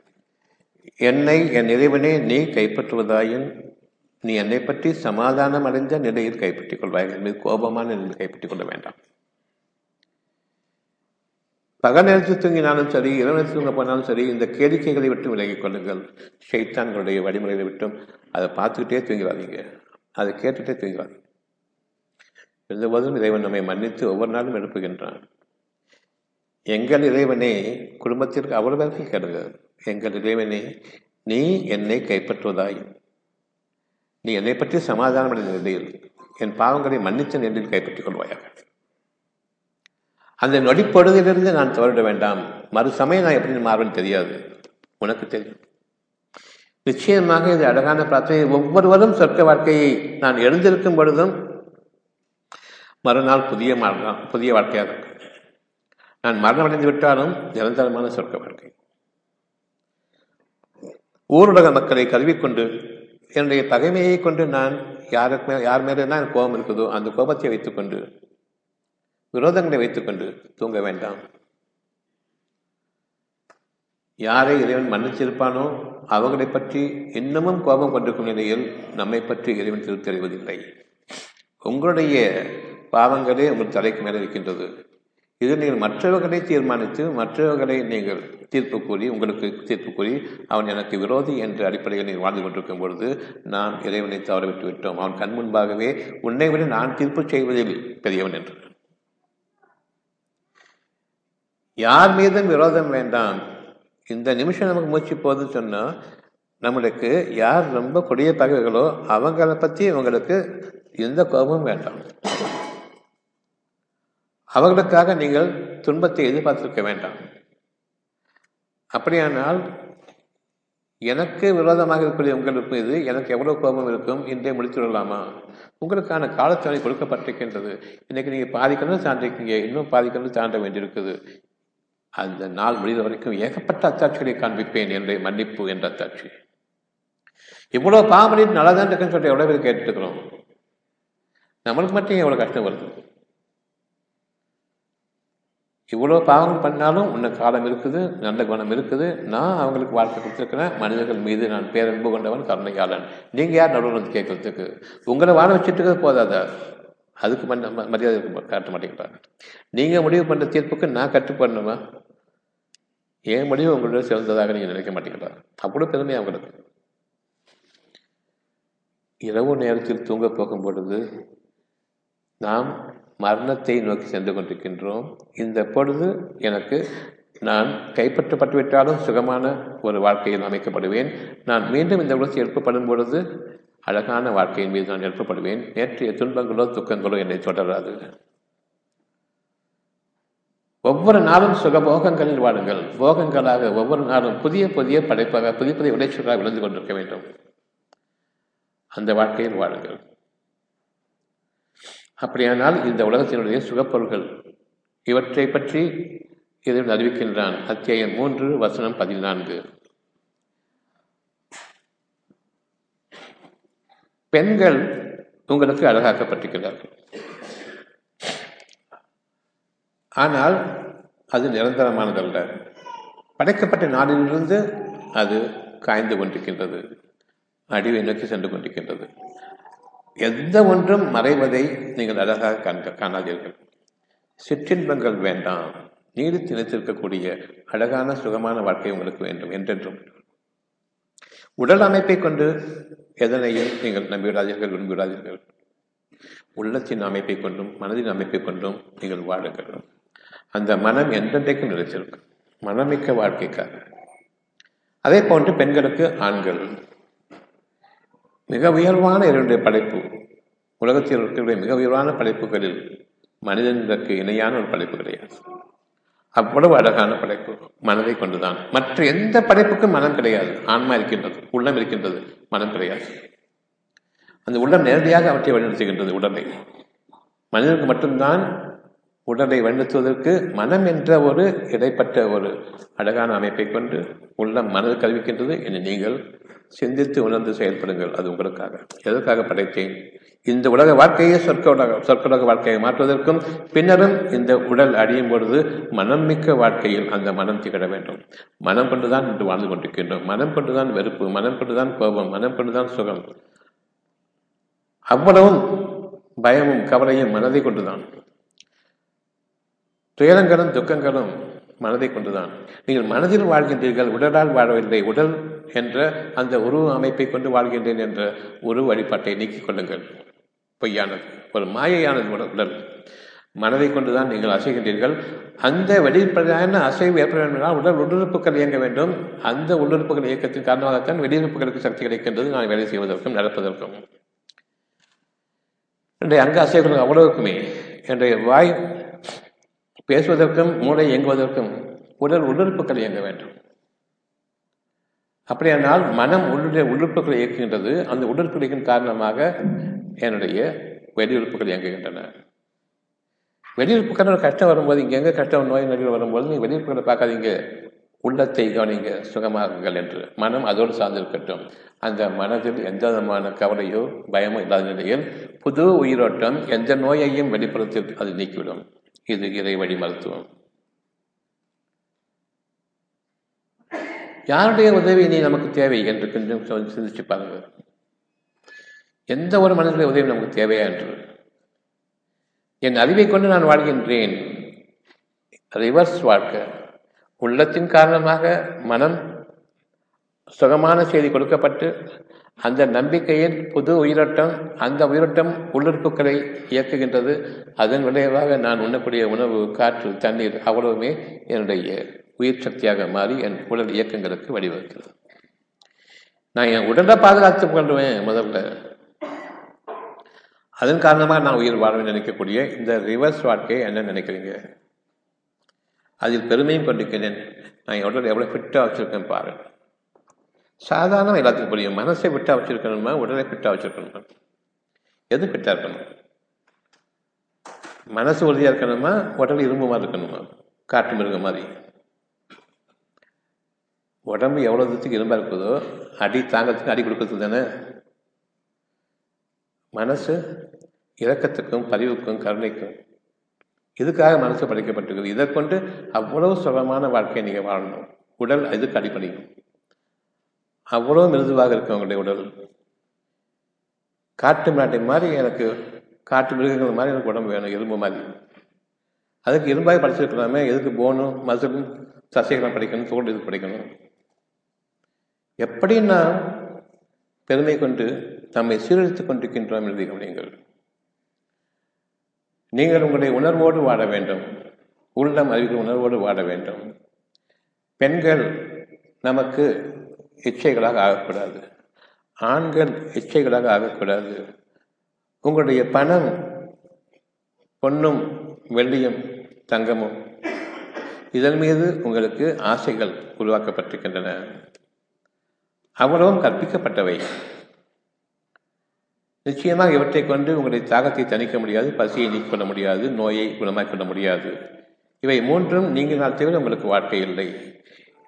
என்னை என் இறைவனே நீ கைப்பற்றுவதாயின் நீ என்னை பற்றி சமாதானம் அடைந்த நிலையில் கைப்பற்றிக் கொள்வாய் என் மீது கோபமான நிலையில் கைப்பற்றிக் கொள்ள வேண்டாம். பகல் நேரத்தில் தூங்கினாலும் சரி இரவு நேரத்தில் தூங்க போனாலும் சரி இந்த கேளிக்கைகளை விட்டு விலகிக் கொள்ளுங்கள். ஷைத்தான்களுடைய வழிமுறைகளை விட்டும் அதை பார்த்துக்கிட்டே தூங்கிடாதீங்க. அதை கேட்டுகிட்டே தூங்கிடாதீங்க. இருந்தபோதும் இறைவன் நம்மை மன்னித்து ஒவ்வொரு நாளும் எழுப்புகின்றான். எங்கள் இறைவனே குடும்பத்திற்கு அவ்வளவு பேருக்கு கேளுங்க. எங்கள் இறைவனே நீ என்னை கைப்பற்றுவதாய். நீ என்னை பற்றி சமாதானம் அடைந்த நிலையில் என் பாவங்களை மன்னித்த நிலையில் கைப்பற்றிக் கொள்வாயாக. அந்த நொடிப்பொழுதிலிருந்து நான் தவறிட வேண்டாம். மறு சமயம் நான் எப்படி மாறுவேன்னு தெரியாது. உனக்கு தெரியும். நிச்சயமாக இது அழகான பிரார்த்தனை ஒவ்வொருவரும் சொர்க்க வாழ்க்கையை நான் எழுந்திருக்கும் பொழுதும் மறுநாள் புதிய மரணம் புதிய வாழ்க்கையாக இருக்கும். நான் மரணமடைந்து விட்டாலும் நிரந்தரமான சொர்க்க வாழ்க்கை. ஊருலக மக்களை கருவிக்கொண்டு என்னுடைய பகைமையை கொண்டு நான் யாருக்கு மேல் யார் மேலே தான் கோபம் இருக்குதோ அந்த கோபத்தை வைத்துக்கொண்டு விரோதங்களை வைத்துக்கொண்டு தூங்க வேண்டாம். யாரை இறைவன் மன்னிச்சிருப்பானோ அவர்களை பற்றி இன்னமும் கோபம் கொண்டிருக்கும் நிலையில் நம்மை பற்றி இறைவன் திருத்தறிவதில்லை உங்களுடைய பாவங்களே உங்கள் தலைக்கு மேலே இருக்கின்றது. இது நீங்கள் மற்றவர்களை தீர்மானித்து மற்றவர்களை நீங்கள் தீர்ப்பு கூறி உங்களுக்கு தீர்ப்பு கூறி அவன் எனக்கு விரோதி என்ற அடிப்படையில் நீங்கள் வாழ்ந்து கொண்டிருக்கும் பொழுது நாம் இறைவனை தவறவிட்டு விட்டோம் அவன் கண் முன்பாகவே உன்னை விட நான் தீர்ப்பு செய்வதில் பெரியவன் என்று. யார் மீதும் விரோதம் வேண்டாம். இந்த நிமிஷம் நமக்கு மூச்சு போகுதுன்னு சொன்னால் நம்மளுக்கு யார் ரொம்ப கொடிய பகைகளோ அவங்கள பற்றி உங்களுக்கு எந்த கோபமும் வேண்டாம். அவர்களுக்காக நீங்கள் துன்பத்தை எதிர்பார்த்திருக்க வேண்டாம். அப்படியானால் எனக்கு விரோதமாக இருக்கக்கூடிய உங்களுக்கு இது எனக்கு எவ்வளவு கோபம் இருக்கும்? இன்றே முடித்து விடலாமா உங்களுக்கான காலத்தவணை கொடுக்கப்பட்டிருக்கின்றது. இன்னைக்கு நீங்க பாதிக்கணும் கண்டு தாண்டிருக்கீங்க இன்னும் பாதி கண்டு தாண்ட வேண்டியிருக்குது. அந்த நாள் முடிந்த வரைக்கும் ஏகப்பட்ட அத்தாட்சிகளை காண்பிப்பேன் என்ற மன்னிப்பு என்ற அத்தாட்சி. இவ்வளவு பாவம் பண்ணிட்டு நல்லா தான் இருக்குன்னு சொல்லிட்டு எவ்வளவு பேர் கேட்டுட்டு இருக்கிறோம் நம்மளுக்கு மட்டும் எவ்வளவு கஷ்டம் வருது? இவ்வளோ பாவங்கள் பண்ணாலும் உன்ன காலம் இருக்குது நல்ல குணம் இருக்குது. நான் அவங்களுக்கு வாழ்க்கை கொடுத்துருக்கிறேன். மனிதர்கள் மீது நான் பேரன்பு கொண்டவன் கருணையாளன். நீங்கள் யார் நடுவில் வந்து கேட்கறதுக்கு உங்களை வாழ வச்சுட்டு இருக்கிறது போதாதா? அதுக்கு மரியாதை காட்ட மாட்டேங்கிறாங்க. நீங்கள் முடிவு பண்ணுற தீர்ப்புக்கு நான் கட்டுப்படணுமா? என் முடிவு உங்களோட சிறந்ததாக நீங்கள் நினைக்க மாட்டேங்கிறாங்க அவ்வளோ பெருமை அவங்களுக்கு இரவு நேரத்தில் தூங்க போகும் பொழுது நாம் மரணத்தை நோக்கி சென்று கொண்டிருக்கின்றோம். இந்த பொழுது எனக்கு நான் கைப்பற்றப்பட்டுவிட்டாலும் சுகமான ஒரு வாழ்க்கையில் அமைக்கப்படுவேன். நான் மீண்டும் இந்த உலகத்தில் எழுப்பப்படும் பொழுது அழகான வாழ்க்கையின் மீது நான் எழுப்பப்படுவேன். நேற்றைய துன்பங்களோ துக்கங்களோ என்னை தொடராது. ஒவ்வொரு நாளும் சுகபோகங்களில் வாழுங்கள். போகங்களாக ஒவ்வொரு நாளும் புதிய புதிய படைப்பாக புதிய புதிய விளைச்சலாக விழுந்து கொண்டிருக்க வேண்டும். அந்த வாழ்க்கையில் வாழுங்கள். அப்படியானால் இந்த உலகத்தினுடைய சுகப்பொருள்கள் இவற்றை பற்றி இதில் அறிவிக்கின்றான். அத்தியாயம் மூன்று வசனம் பதினான்கு. பெண்கள் உங்களுக்கு அழகாக்கப்பட்டிருக்கிறார்கள். ஆனால் அது நிரந்தரமானதல்ல. படைக்கப்பட்ட நாடிலிருந்து அது காய்ந்து கொண்டிருக்கின்றது. அடிவை நோக்கி சென்று கொண்டிருக்கின்றது. எந்த ஒன்றும் மறைவதை நீங்கள் அழகாக காண்க காணாதீர்கள். சிற்றின்பங்கள் வேண்டாம். நீடித்து நிலைத்திருக்கக்கூடிய அழகான சுகமான வாழ்க்கை உங்களுக்கு வேண்டும் என்றென்றும். உடல் அமைப்பை கொண்டு எதனையும் நீங்கள் நம்பிவிடாதீர்கள் விரும்பிவிடாதீர்கள் உள்ளத்தின் அமைப்பை கொண்டும் மனதின் அமைப்பை கொண்டும் நீங்கள் வாழுங்கள். அந்த மனம் என்றென்றைக்கும் நிலைச்சிருக்கும் மனமிக்க வாழ்க்கைக்காக. அதே போன்று பெண்களுக்கு ஆண்கள். மிக உயர்வான இரண்டு படைப்பு. உலகத்தில் இருக்கக்கூடிய மிக உயர்வான படைப்புகளில் மனிதனுக்கு இணையான ஒரு படைப்பு கிடையாது. அவ்வளவு அழகான படைப்பு. மனதை கொண்டுதான். மற்ற எந்த படைப்புக்கும் மனம் கிடையாது. ஆன்மா இருக்கின்றது உள்ளம் இருக்கின்றது மனம் கிடையாது. அந்த உள்ளம் நேரடியாக அவற்றை வழிநடத்துகின்றது உடலை மனிதனுக்கு மட்டும்தான் உடலை வழிநடத்துவதற்கு மனம் என்ற ஒரு இடைப்பட்ட ஒரு அழகான அமைப்பை கொண்டு உள்ளம் மனது கல்விக்கின்றது என நீங்கள் சிந்தித்து உணர்ந்து செயல்படுங்கள். அது உங்களுக்காக. எதற்காக படைத்தேன்? இந்த உலக வாழ்க்கையை சொற்க உலக சொற்கலக வாழ்க்கையை மாற்றுவதற்கும் பின்னரும் இந்த உடல் அழியும் பொழுது மனம் மிக்க வாழ்க்கையில் அந்த மனம் திகழ வேண்டும். மனம் கொண்டுதான் இன்று வாழ்ந்து கொண்டிருக்கின்றோம். மனம் கொண்டுதான் வெறுப்பு மனம் கொண்டுதான் கோபம் மனம் கொண்டுதான் சுகம். அவ்வளவும் பயமும் கவலையும் மனதை கொண்டுதான். துயரங்களும் துக்கங்களும் மனதை கொண்டுதான். நீங்கள் மனதில் வாழ்கின்றீர்கள் உடலால் வாழவில்லை உடல் என்ற அந்த உருவ அமைப்பை கொண்டு வாழ்கின்றேன் என்ற உருவ வழிபாட்டை நீக்கிக் கொள்ளுங்கள். பொய்யானது ஒரு மாயையானது உடல். மனதை கொண்டுதான் நீங்கள் அசைகின்றீர்கள். அந்த வெளிப்படையான அசைவு ஏற்பட வேண்டுமென்றால் உடல் உள்ளுறுப்புகள் இயங்க வேண்டும். அந்த உள்ளுறுப்புகள் இயக்கத்தின் காரணமாகத்தான் வெளியுறுப்புகளுக்கு சக்தி கிடைக்கின்றது. நான் வேலை செய்வதற்கும் நடப்பதற்கும். இன்றைய அங்க அசைவுகள் அவ்வளவுக்குமே. என்னுடைய வாய் பேசுவதற்கும் மூளை இயங்குவதற்கும் உடல் உள்ளுறுப்புகள் இயங்க வேண்டும். அப்படியானால் மனம் உள்ளுடைய உள்ளுறுப்புகளை இயக்குகின்றது. அந்த உடற்புகளின் காரணமாக என்னுடைய வெளியுறுப்புகள் இயங்குகின்றன. வெளியுறுப்புகள் கஷ்டம் வரும்போது இங்கே எங்கே கஷ்டம் நோய் நொடிகள் வரும்போது நீங்கள் வெளியுறுப்புகளை பார்க்காதீங்க. உள்ளத்தை கவனிங்க சுகமாகுங்கள் என்று. மனம் அதோடு சார்ந்திருக்கட்டும் அந்த மனதில் எந்த விதமான கவலையோ பயமோ இல்லாத நிலையில் புது உயிரோட்டம் எந்த நோயையும் வெளிப்புறத்தில் அது நீக்கிவிடும். இது இறை வழி மருத்துவம் யாருடைய உதவி நீ நமக்கு தேவை என்று கொஞ்சம் சிந்திச்சு பாருங்கள் எந்த ஒரு மனிதனுடைய உதவி நமக்கு தேவையா என்று. என் அறிவை கொண்டு நான் வாழ்கின்றேன். ரிவர்ஸ் வாழ்க்கை. உள்ளத்தின் காரணமாக மனம் சுகமான செய்தி கொடுக்கப்பட்டு அந்த நம்பிக்கையில் புது உயிரோட்டம் அந்த உயிரோட்டம் உள்ளுறுப்புகளை இயக்குகின்றது. அதன் விளைவாக நான் உண்ணக்கூடிய உணவு காற்று தண்ணீர் அவ்வளவுமே என்னுடைய உயிர் சக்தியாக மாறி என் உடல் இயக்கங்களுக்கு வழிவகுக்கிறது. நான் என் உடலை பாதுகாத்துக் கொள்வேன் முதல்ல. அதன் காரணமாக நான் உயிர் வாழ நினைக்கக்கூடிய இந்த ரிவர்ஸ் வாழ்க்கையை என்ன நினைக்கிறீங்க? அதில் பெருமையும் கொண்டிருக்கிறேன். நான் என் உடல் எவ்வளோ ஃபிட்டாக வச்சுருக்கேன் பாரு சாதாரணமாக எல்லாத்துக்கும் புரியும். மனசை ஃபிட்டாக வச்சுருக்கணுமா உடலை ஃபிட்டாக வச்சுருக்கணுமா? எது ஃபிட்டாக இருக்கணும்? மனசு உறுதியாக இருக்கணுமா உடல் இரும்பு மாதிரி இருக்கணுமா? காட்டு மிருக மாதிரி. உடம்பு எவ்வளோ தூரத்துக்கு இரும்பாக இருக்குதோ அடி தாங்கிறதுக்கு அடி கொடுக்கறதுக்கு தானே? மனசு இரக்கத்துக்கும் பதிவுக்கும் கருணைக்கும். இதுக்காக மனசு படைக்கப்பட்டிருக்குது. இதை கொண்டு அவ்வளவு சுகமான வாழ்க்கையை நீங்கள் வாழணும். உடல் இதுக்கு அடிப்படையும். அவ்வளோ மிருதுவாக இருக்கும் உங்களுடைய உடல். காட்டு நாட்டை மாதிரி எனக்கு காட்டு மிருகங்கள் மாதிரி எனக்கு உடம்பு வேணும் எலும்பு மாதிரி. அதுக்கு இரும்பாக படிச்சிருக்கலாமே எதுக்கு போனும் மசிலும் சசிகலம் படிக்கணும் தோல் இது படிக்கணும். எப்படி நாம் பெருமை கொண்டு நம்மை சீரழித்துக் கொண்டிருக்கின்றோம் என்று கவனியுங்கள். நீங்கள் உங்களுடைய உணர்வோடு வாழ வேண்டும். உள்ளம் அறிவிக்கிற உணர்வோடு வாழ வேண்டும். பெண்கள் நமக்கு இச்சைகளாக ஆகக்கூடாது. ஆண்கள் இச்சைகளாக ஆகக்கூடாது. உங்களுடைய பணம் பொன்னும் வெள்ளியும் தங்கமும் இதன் மீது உங்களுக்கு ஆசைகள் உருவாக்கப்பட்டிருக்கின்றன. அவ்வளவும் கற்பிக்கப்பட்டவை. நிச்சயமாக இவற்றை கொண்டு உங்களுடைய தாகத்தை தணிக்க முடியாது பசியை நீக்கிக் கொள்ள முடியாது நோயை குணமாக்கிக் கொள்ள முடியாது. இவை மூன்றும் நீங்கினால் தவிர உங்களுக்கு வாழ்க்கை இல்லை.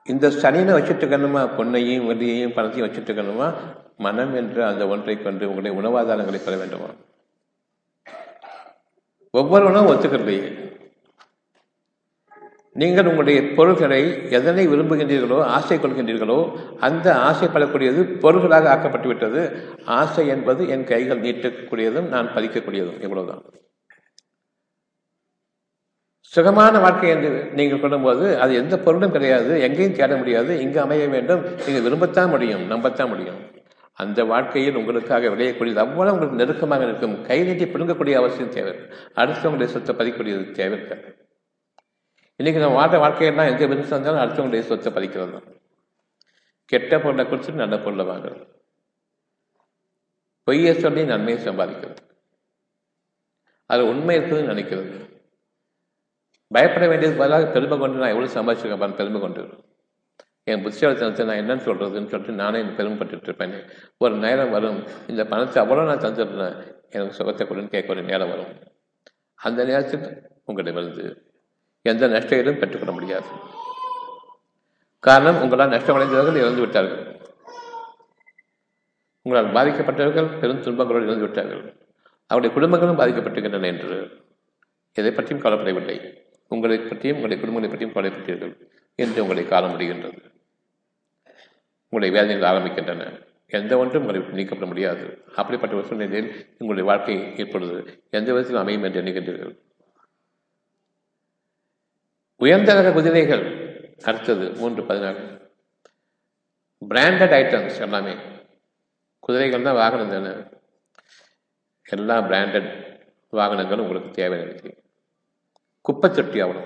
இந்த சனியினை வச்சுட்டு இருக்கணுமா பொண்ணையும் வெள்ளியையும் பணத்தையும் வச்சுட்டு இருக்கணுமா மனம் என்ற அந்த ஒன்றை கொண்டு உங்களுடைய உணவாதாரங்களை பெற வேண்டுமா? ஒவ்வொருவனும் ஒத்துக்கிறது நீங்கள் உங்களுடைய பொருள்களை எதனை விரும்புகின்றீர்களோ ஆசை கொள்கின்றீர்களோ அந்த ஆசைப்படக்கூடியது பொருள்களாக ஆக்கப்பட்டு விட்டது ஆசை என்பது என் கைகள் நீட்டக்கூடியதும் நான் பதிக்கக்கூடியதும் இவ்வளவுதான். சுகமான வாழ்க்கை என்று நீங்கள் சொல்லும்போது அது எந்த பொருளும் கிடையாது எங்கேயும் தேட முடியாது இங்கு அமைய வேண்டும் நீங்கள் விரும்பத்தான் முடியும் நம்பத்தான் முடியும். அந்த வாழ்க்கையில் உங்களுக்காக விளையக்கூடியது அவ்வளவு உங்களுக்கு நெருக்கமாக இருக்கும். கை நீட்டி பிடுங்கக்கூடிய அவசியம் தேவை அடுத்தவங்களுடைய சொத்தை பதிக்கக்கூடியது தேவை இன்னைக்கு நம்ம வாழ்ற வாழ்க்கையெல்லாம் எங்கே விரும்பி இருந்தாலும் அடுத்தவங்களுடைய சொத்தை பதிக்கிறது தான். கெட்ட பொருளை குடிச்சிட்டு நல்ல பொருளை வாங்குறது. பொய்யை சொல்லி நன்மையை சம்பாதிக்கிறது. அது உண்மை இருக்குதுன்னு நினைக்கிறது. பயப்பட வேண்டியது பதிலாக பெருமை கொண்டு நான் எவ்வளோ சம்பாதிச்சிருக்கேன் பெருமை கொண்டு. என் புத்திசாலித்தனத்தை நான் என்னன்னு சொல்கிறதுன்னு சொல்லிட்டு நானே பெருமைப்பட்டு இருப்பேன். ஒரு நேரம் வரும் இந்த பணத்தை அவ்வளோ நான் தந்துடுறேன் எனக்கு சுகத்தை கொடுன்னு கேட்க ஒரு நேரம் வரும். அந்த நேரத்தில் உங்களிடமிருந்து எந்த நஷ்டம் பெற்றுக்கொள்ள முடியாது. காரணம் உங்களால் நஷ்டமடைந்தவர்கள் இறந்து விட்டார்கள் உங்களால் பாதிக்கப்பட்டவர்கள் பெரும் துன்பங்களோடு இறந்து விட்டார்கள் அவருடைய குடும்பங்களும் பாதிக்கப்பட்டிருக்கின்றன என்று எதை பற்றியும் கவலைப்படவில்லை. உங்களை பற்றியும் உங்களை குடும்பங்களை பற்றியும் கவலைப்பட்டீர்கள் என்று உங்களை காண முடிகின்றது. உங்களுடைய வேதனைகள் ஆரம்பிக்கின்றன. எந்த ஒன்றும் உங்களை நீக்கப்பட முடியாது. அப்படிப்பட்ட ஒரு சூழ்நிலையில் உங்களுடைய வாழ்க்கை இப்பொழுது எந்த விதத்தில் அமையும் என்று எண்ணுகின்றீர்கள். உயர்ந்த ரக குதிரைகள். அடுத்தது மூன்று பதினாறு பிராண்டட் ஐட்டம்ஸ் எல்லாமே. குதிரைகள் தான் வாகனம் தானே எல்லா பிராண்டட் வாகனங்களும் உங்களுக்கு தேவையானது நினைக்கிறேன் தொட்டி அவ்வளோ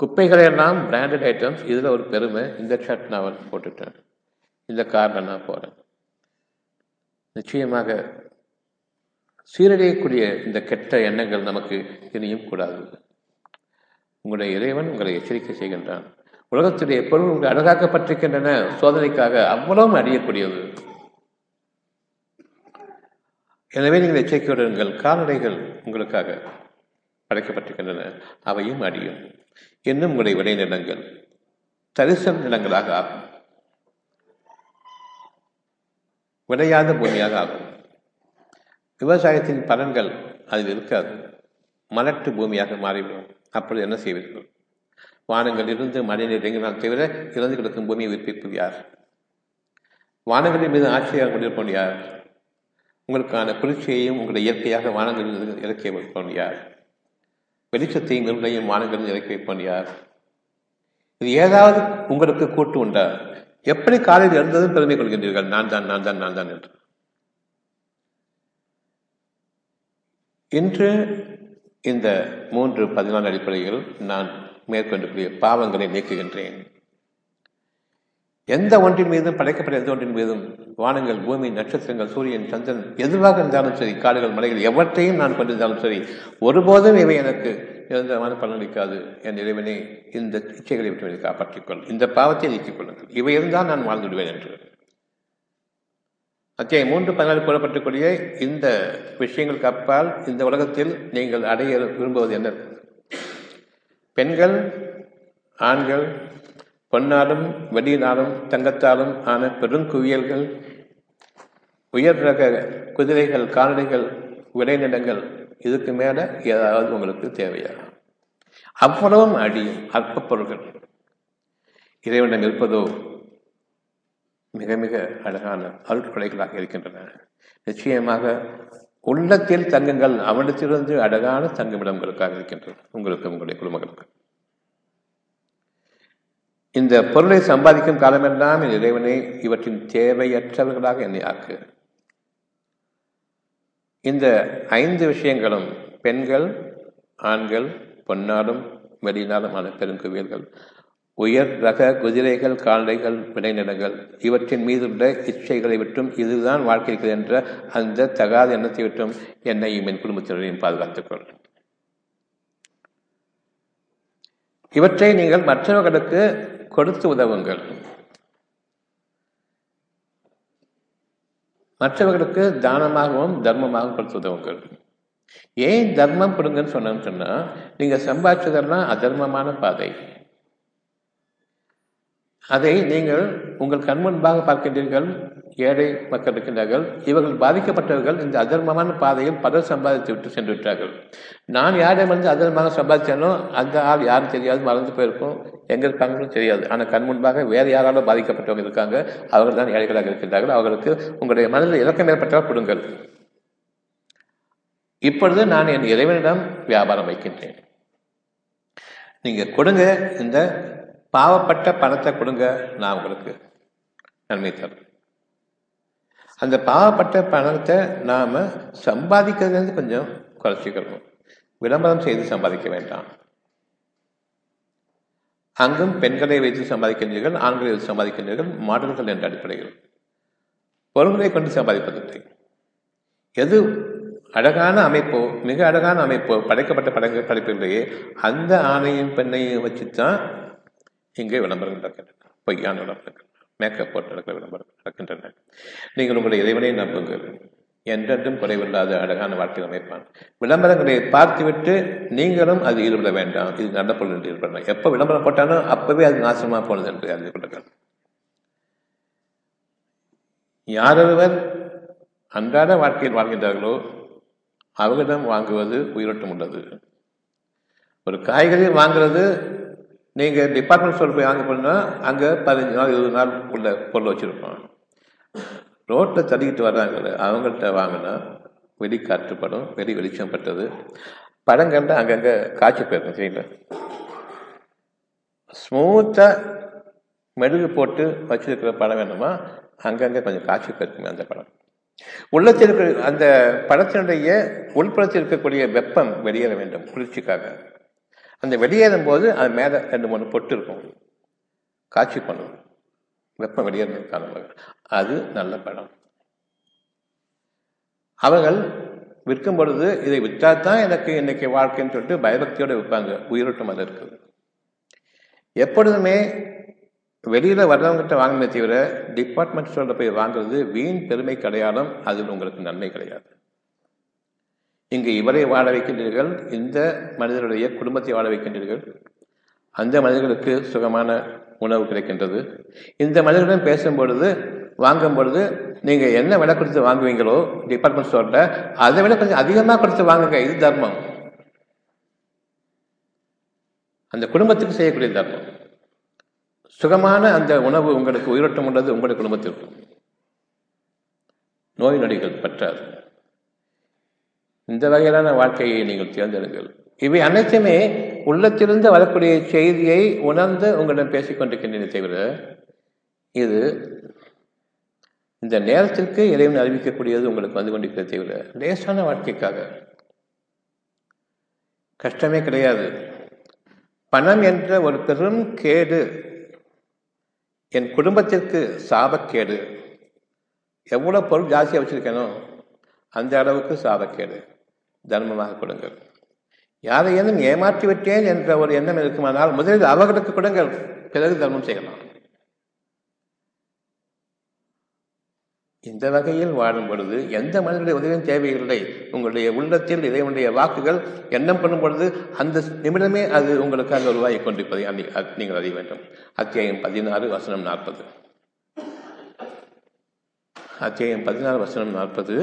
குப்பைகளை எல்லாம் பிராண்டட் ஐட்டம்ஸ் இதில் ஒரு பெருமை இந்த ஷர்ட் நான் போட்டுட்டேன். இந்த காரில் நான் போகிறேன் நிச்சயமாக சீரடையக்கூடிய இந்த கெட்ட எண்ணங்கள் நமக்கு இனியும் கூடாது. உங்களுடைய இறைவன் உங்களை எச்சரிக்கை செய்கின்றான். உலகத்துடைய பொருள் உங்கள் அழகாக்கப்பட்டிருக்கின்றன சோதனைக்காக அவ்வளவும் அறியக்கூடியது. எனவே நீங்கள் எச்சரிக்கையுடன் கால்நடைகள் உங்களுக்காக படைக்கப்பட்டிருக்கின்றன. அவையும் அடியும் இன்னும் உங்களுடைய விளை நிலங்கள். தரிசல் நிலங்களாக ஆகும். விளையாத பூமியாக ஆகும். விவசாயத்தின் பலன்கள் அதில் இருக்காது. மலட்டு பூமியாக மாறிவிடும். அப்பொழுது என்ன செய்வீர்கள்? வானங்களில் இருந்து மழை இறங்கினால் தவிர இறந்து கிடக்கும் பூமியை விற்பிப்பது யார்? வானங்களின் மீது ஆட்சியாக கொண்டிருப்போம் யார்? உங்களுக்கான குளிர்ச்சியையும் உங்களுடைய இயற்கையாக வானங்களில் இறக்கி வைப்போம் யார்? வெளிச்சத்தையும் நிர்ணயம் வானங்களில் இறக்கி வைப்போம் யார்? இது ஏதாவது உங்களுக்கு கூட்டு உண்டா? எப்படி காலையில் இருந்ததும் பெருமை கொள்கின்றீர்கள்? நான் தான் நான் தான் நான் தான் என்று. இன்று இந்த மூன்று பதினாலு அடிப்படையில் நான் மேற்கொண்டக்கூடிய பாவங்களை நீக்குகின்றேன் எந்த ஒன்றின் மீதும் படைக்கப்பட்ட எந்த ஒன்றின் மீதும் வானங்கள் பூமி நட்சத்திரங்கள் சூரியன் சந்திரன் எதுவாக இருந்தாலும் சரி காடுகள் மலைகள் எவற்றையும் நான் கொண்டிருந்தாலும் சரி ஒருபோதும் இவை எனக்கு நிரந்தரமான பலனளிக்காது என் இறைவனை இந்த இச்சைகளை விட்டு என்னை காப்பாற்றிக் கொள் இந்த பாவத்தை நீக்கிக் கொள்ளுங்கள். இவை இருந்தால் நான் வாழ்ந்துவிடுவேன் என்று. அத்தியாயம் மூன்று பதினாலு கூறப்பட்டக்கூடிய இந்த விஷயங்களுக்கு அப்பால் இந்த உலகத்தில் நீங்கள் அடைய விரும்புவது என்ன? பெண்கள் ஆண்கள் பொன்னாலும் வெடியினாலும் தங்கத்தாலும் ஆன பெருங்குவியல்கள் உயர் ரக குதிரைகள் கால்நடைகள் விளைநிலங்கள் இதுக்கு மேலே ஏதாவது உங்களுக்கு தேவையா? அவ்வளவும் அடி அற்ப பொருள்கள். இறைவனிடம் இருப்பதோ மிக மிக அழகான அருட்கொலைகளாக இருக்கின்றன. நிச்சயமாக உள்ளத்தில் தங்குங்கள் அவனிடத்திலிருந்து அழகான தங்குமிடங்களுக்காக இருக்கின்றன. உங்களுக்கு உங்களுடைய குடும்பங்களுக்கு. இந்த பொருளை சம்பாதிக்கும் காலமெல்லாம் என் இறைவனை இவற்றின் தேவையற்றவர்களாக என்னை ஆக்கு. இந்த ஐந்து விஷயங்களும் பெண்கள் ஆண்கள் பொன்னாலும் வெளியினாலுமான பெருங்குவியல்கள் உயர் ரக குதிரைகள் கால்நடைகள் விளைநிலங்கள் இவற்றின் மீதுள்ள இச்சைகளை விட்டும் இதுதான் வாழ்க்கை இருக்கிறது என்ற அந்த தகாத எண்ணத்தை விட்டும் என்னையும் என் குடும்பத்தினரையும் பாதுகாத்துக்கொள் இவற்றை நீங்கள் மற்றவர்களுக்கு கொடுத்து உதவுங்கள். மற்றவர்களுக்கு தானமாகவும் தர்மமாகவும் கொடுத்து உதவுங்கள். ஏன் தர்மம் கொடுங்கன்னு சொன்னோம்னு சொன்னா நீங்க சம்பாதிச்சதெல்லாம் அதர்மமான பாதை. அதை நீங்கள் உங்கள் கண்முன்பாக பார்க்கின்றீர்கள் ஏழை மக்கள் இருக்கின்றார்கள் இவர்கள் பாதிக்கப்பட்டவர்கள் இந்த அதர்மமான பாதையில் பலர் சம்பாதித்து விட்டு சென்று விட்டார்கள் நான் யாரிடமிருந்து அதர்மமாக சம்பாதிச்சேனோ அந்த ஆள் யாரும் தெரியாது மறந்து போயிருக்கும். எங்க இருக்காங்களும் தெரியாது. ஆனால் கண் முன்பாக வேறு யாராலும் பாதிக்கப்பட்டவங்க இருக்காங்க. அவர்கள் தான் ஏழைகளாக இருக்கின்றார்கள். அவர்களுக்கு உங்களுடைய மனதில் இலக்கம் ஏற்பட்டால் கொடுங்கள். இப்பொழுது நான் என் இறைவனிடம் வியாபாரம் வைக்கின்றேன். நீங்க கொடுங்க இந்த பாவப்பட்ட பணத்தை கொடுங்க நான் உங்களுக்கு நன்மை தரும் அந்த பாவப்பட்ட பணத்தை நாம் சம்பாதிக்கிறது கொஞ்சம் குறைச்சிக்கணும். விளம்பரம் செய்து சம்பாதிக்க வேண்டாம். அங்கும் பெண்களை வைத்து சம்பாதிக்கின்றீர்கள் ஆண்களை வைத்து சம்பாதிக்கின்றீர்கள் மாடல்கள் என்ற அடிப்படையில். பொருள்களை கொண்டு சம்பாதிப்பதில்லை. எது அழகான அமைப்போ மிக அழகான அமைப்போ படைக்கப்பட்ட படங்கள் படைப்பிலேயே அந்த ஆணையும் பெண்ணையும் வச்சுத்தான் இங்கே விளம்பரங்கள் நடக்கின்றன. பொய்யான விளம்பரங்கள் மேக்கப் போட்டு நடக்கிற விளம்பரங்கள் நடக்கின்றன. நீங்கள் உங்களுடைய இறைவனை நம்புங்கள். என்றென்றும் குறைவில்லாத அழகான வாழ்க்கை அமைப்பான். விளம்பரங்களை பார்த்துவிட்டு நீங்களும் அது ஈடுபட வேண்டாம். இது நல்ல பொருள் என்று ஈடுபடலாம் எப்போ விளம்பரம் போட்டாலும் அப்பவே அது நாசமாக போனது என்று அறிந்து கொள்ளுங்கள். யாரொருவர் அன்றாட வாழ்க்கையில் வாழ்கின்றார்களோ அவர்களிடம் வாங்குவது உயிரோட்டம் உள்ளது. ஒரு காய்கறி வாங்குறது நீங்கள் டிபார்ட்மெண்ட் ஸ்டோர் போய் வாங்க போனா அங்கே பதினஞ்சு நாள் இருபது நாள் உள்ள பொருள் வச்சுருப்போம் ரோட்டில் தள்ளிக்கிட்டு வர்றாங்களே அவங்கள்ட்ட வாங்கினா வெளி காற்றுப்படும் வெளி வெளிச்சம் பட்டது. படங்கள்ல அங்கங்கே காய்ச்சி போயிருக்கும் சரிங்களா ஸ்மூத்தாக மெழுகு போட்டு வச்சிருக்கிற படம் வேணுமா அங்கங்கே கொஞ்சம் காய்ச்சி போயிருக்குமே அந்த படம் உள்ளத்தில் இருக்கிற அந்த படத்தினுடைய உள்புறத்தில் இருக்கக்கூடிய வெப்பம் வெளியேற வேண்டும் குளிர்ச்சிக்காக. அந்த வெளியேறும் போது அது மேலே ரெண்டு மூணு பொட்டு இருக்கும். காட்சி பண்ணும். வெப்பம் வெளியேறது காரணமாக அது நல்ல படம் அவர்கள் விற்கும் பொழுது இதை விற்றாதான் எனக்கு இன்னைக்கு வாழ்க்கைன்னு சொல்லிட்டு பயபக்தியோடு விற்பாங்க. உயிரோட்டம் அது இருக்குது. எப்பொழுதுமே வெளியில் வர்றவங்ககிட்ட வாங்கினே தவிர டிபார்ட்மெண்ட் ஸ்டோரில் போய் வாங்குறது வீண் பெருமை கிடையாதும் அதில் உங்களுக்கு நன்மை கிடையாது. இங்கு இவரை வாழ வைக்கின்றீர்கள் இந்த மனிதருடைய குடும்பத்தை வாழ வைக்கின்றீர்கள். அந்த மனிதர்களுக்கு சுகமான உணவு கிடைக்கின்றது. இந்த மனிதர்களிடம் பேசும் பொழுது வாங்கும் பொழுது நீங்க என்ன விலை கொடுத்து வாங்குவீங்களோ டிபார்ட்மெண்ட் ஸ்டோர்ல அதை விட கொஞ்சம் அதிகமா கொடுத்து வாங்குங்க இது தர்மம். அந்த குடும்பத்துக்கு செய்யக்கூடிய தர்மம். சுகமான அந்த உணவு உங்களுக்கு உயிரோட்டம் உள்ளது உங்களுடைய குடும்பத்திற்கும். நோய் நொடிகள் பற்றாது. இந்த வகையிலான வாழ்க்கையை நீங்கள் தேர்ந்தெடுங்கள். இவை அனைத்துமே உள்ளத்திலிருந்து வரக்கூடிய செய்தியை உணர்ந்து உங்களிடம் பேசிக்கொண்டிருக்கின்றன தவிர இது இந்த நேரத்திற்கு இறைவன் அறிவிக்கக்கூடியது உங்களுக்கு வந்து கொண்டிருக்கிற தவிர லேசான வாழ்க்கைக்காக. கஷ்டமே கிடையாது. பணம் என்ற ஒரு பெரும் கேடு என் குடும்பத்திற்கு சாபக்கேடு. எவ்வளோ பொருள் ஜாஸ்தியாக வச்சுருக்கேனோ அந்த அளவுக்கு சாபக்கேடு. தர்மமாக கொடுங்கள். யாரையேனும் ஏமாற்றி விட்டேன் என்ற ஒரு எண்ணம் இருக்குமானால் முதலில் அவர்களுக்கு கொடுங்கள். பிறகு தர்மம் செய்யலாம். இந்த வகையில் வாழும் பொழுது எந்த மனிதனுடைய உதவியும் தேவையில்லை. உங்களுடைய உள்ளத்தில் இறைவனுடைய வாக்குகள் எண்ணம் பண்ணும் பொழுது அந்த நிமிடமே அது உங்களுக்கு அந்த உருவாகி கொண்டிருப்பதை நீங்கள் அறிய வேண்டும். அத்தியாயம் பதினாறு வசனம் நாற்பது. அத்தியாயம் பதினாறு வசனம் நாற்பது.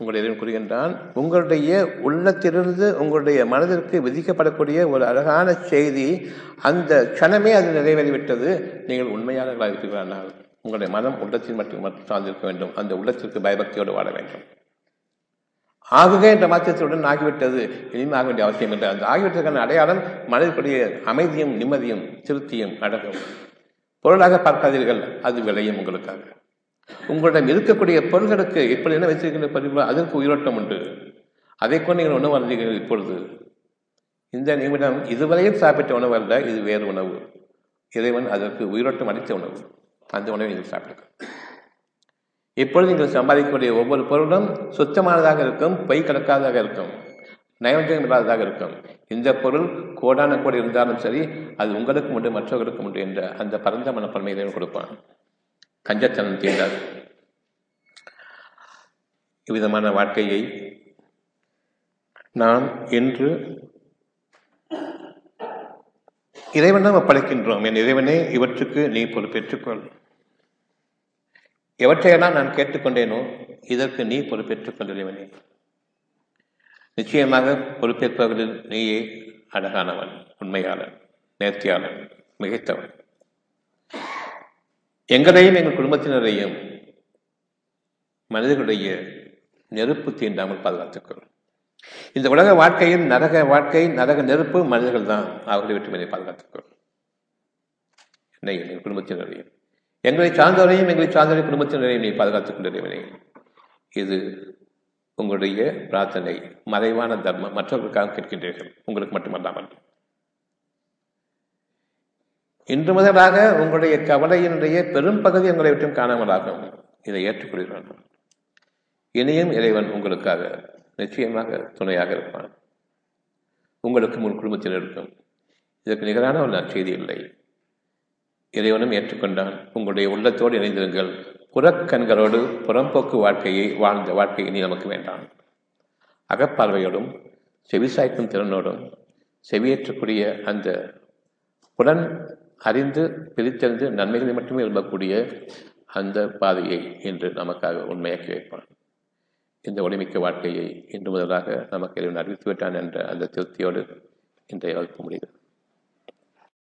உங்களுடைய இறைவன் கூறுகின்றான். உங்களுடைய உள்ளத்திலிருந்து உங்களுடைய மனதிற்கு விதிக்கப்படக்கூடிய ஒரு அழகான செய்தி அந்த க்ஷணமே அது நிறைவேறிவிட்டது. நீங்கள் உண்மையாளர்களாக இருக்கிறார்கள். உங்களுடைய மனம் உள்ளத்தில் மட்டும் மட்டும் சார்ந்திருக்க வேண்டும். அந்த உள்ளத்திற்கு பயபக்தியோடு வாழ வேண்டும். ஆகுக என்ற மாற்றத்துடன் ஆகிவிட்டது. இனிமே ஆக வேண்டிய அவசியம் இல்லை. அந்த ஆகிவிட்டதற்கான அடையாளம் மனதிற்குரிய அமைதியும் நிம்மதியும் திருப்தியும் அடங்கும். பொருளாக பார்க்காதீர்கள். அது விளையும் உங்களுக்காக. உங்களிடம் இருக்கக்கூடிய பொருள்களுக்கு இப்படி என்ன வைத்திருக்கின்ற பதிவு அதற்கு உயிரோட்டம் உண்டு. அதை கொண்டு நீங்கள் உணவு அருந்தீர்கள் இப்பொழுது. இந்த நிமிடம் இதுவரையில் சாப்பிட்ட உணவு அல்ல இது வேறு உணவு. இறைவன் அதற்கு உயிரோட்டம் அளித்த உணவு. அந்த உணவை நீங்கள் சாப்பிடுங்க இப்பொழுது நீங்கள் சம்பாதிக்கக்கூடிய ஒவ்வொரு பொருளும் சுத்தமானதாக இருக்கும் பொய் கலக்காததாக இருக்கும் நயவஞ்சகம் இல்லாததாக இருக்கும். இந்த பொருள் கோடான கோடி இருந்தாலும் சரி அது உங்களுக்கும் உண்டு மற்றவர்களுக்கும் உண்டு என்ற அந்த பரந்த மனப்பன்மை இறைவன் கொடுப்பான். கஞ்சத்தனம் தீண்டாது இவ்விதமான வாழ்க்கையை நாம் என்று இறைவனிடம் ஒப்படைக்கின்றோம் என் இறைவனே இவற்றுக்கு நீ பொறுப்பேற்றுக்கொள். எவற்றையெல்லாம் நான் கேட்டுக்கொண்டேனோ இதற்கு நீ பொறுப்பேற்றுக்கொள் இறைவனே. நிச்சயமாக பொறுப்பேற்பவர்களில் நீயே அழகானவன் உண்மையாளன் நேர்த்தியாளன் மிகைத்தவன். எங்களையும் எங்கள் குடும்பத்தினரையும் மனிதர்களுடைய நெருப்பு தீண்டாமல் பாதுகாத்துக்கொள். இந்த உலக வாழ்க்கையில் நரக வாழ்க்கை நரக நெருப்பு மனிதர்கள் தான் அவர்களை விட்டு என்னை பாதுகாத்துக்கொள். என்னை குடும்பத்தினரையும். எங்களை சார்ந்தவரையும் எங்களை சார்ந்தவரை குடும்பத்தினரையும் நீ பாதுகாத்துக் கொண்டிருவனே இது உங்களுடைய பிரார்த்தனை மறைவான தர்மம். மற்றவர்களுக்காக கேட்கின்றீர்கள். உங்களுக்கு மட்டுமல்லாமல். இன்று முதலாக உங்களுடைய கவலையினுடைய பெரும் பகுதி உங்களை விட்டும் காணாமலாகும். இதை ஏற்றுக்கொள்கிறோம் இனியும் இறைவன் உங்களுக்காக நிச்சயமாக துணையாக இருப்பான். உங்களுக்கும் உன் குடும்பத்தினருக்கும் இதற்கு நிகரான ஒரு நற்செய்தி இல்லை. இறைவனும் ஏற்றுக்கொண்டான். உங்களுடைய உள்ளத்தோடு இணைந்திருங்கள். புறக்கண்களோடு புறம்போக்கு வாழ்க்கையை வாழ்ந்த வாழ்க்கை இனி நமக்கு வேண்டாம். அகப்பார்வையோடும் செவிசாய்க்கும் திறனோடும் செவியேற்றக்கூடிய அந்த புலன் அறிந்து பிரித்தறிந்து நன்மைகளை மட்டுமே விரும்பக்கூடிய அந்த பாதையை இன்று நமக்காக உண்மையாக்கி வைப்பான். இந்த ஒளிமிக்க வாழ்க்கையை இன்று முதலாக நமக்கு இறைவன் அறிவித்து விட்டான் என்ற அந்த திருப்தியோடு இன்றைய வகுப்பு முடிகிறது.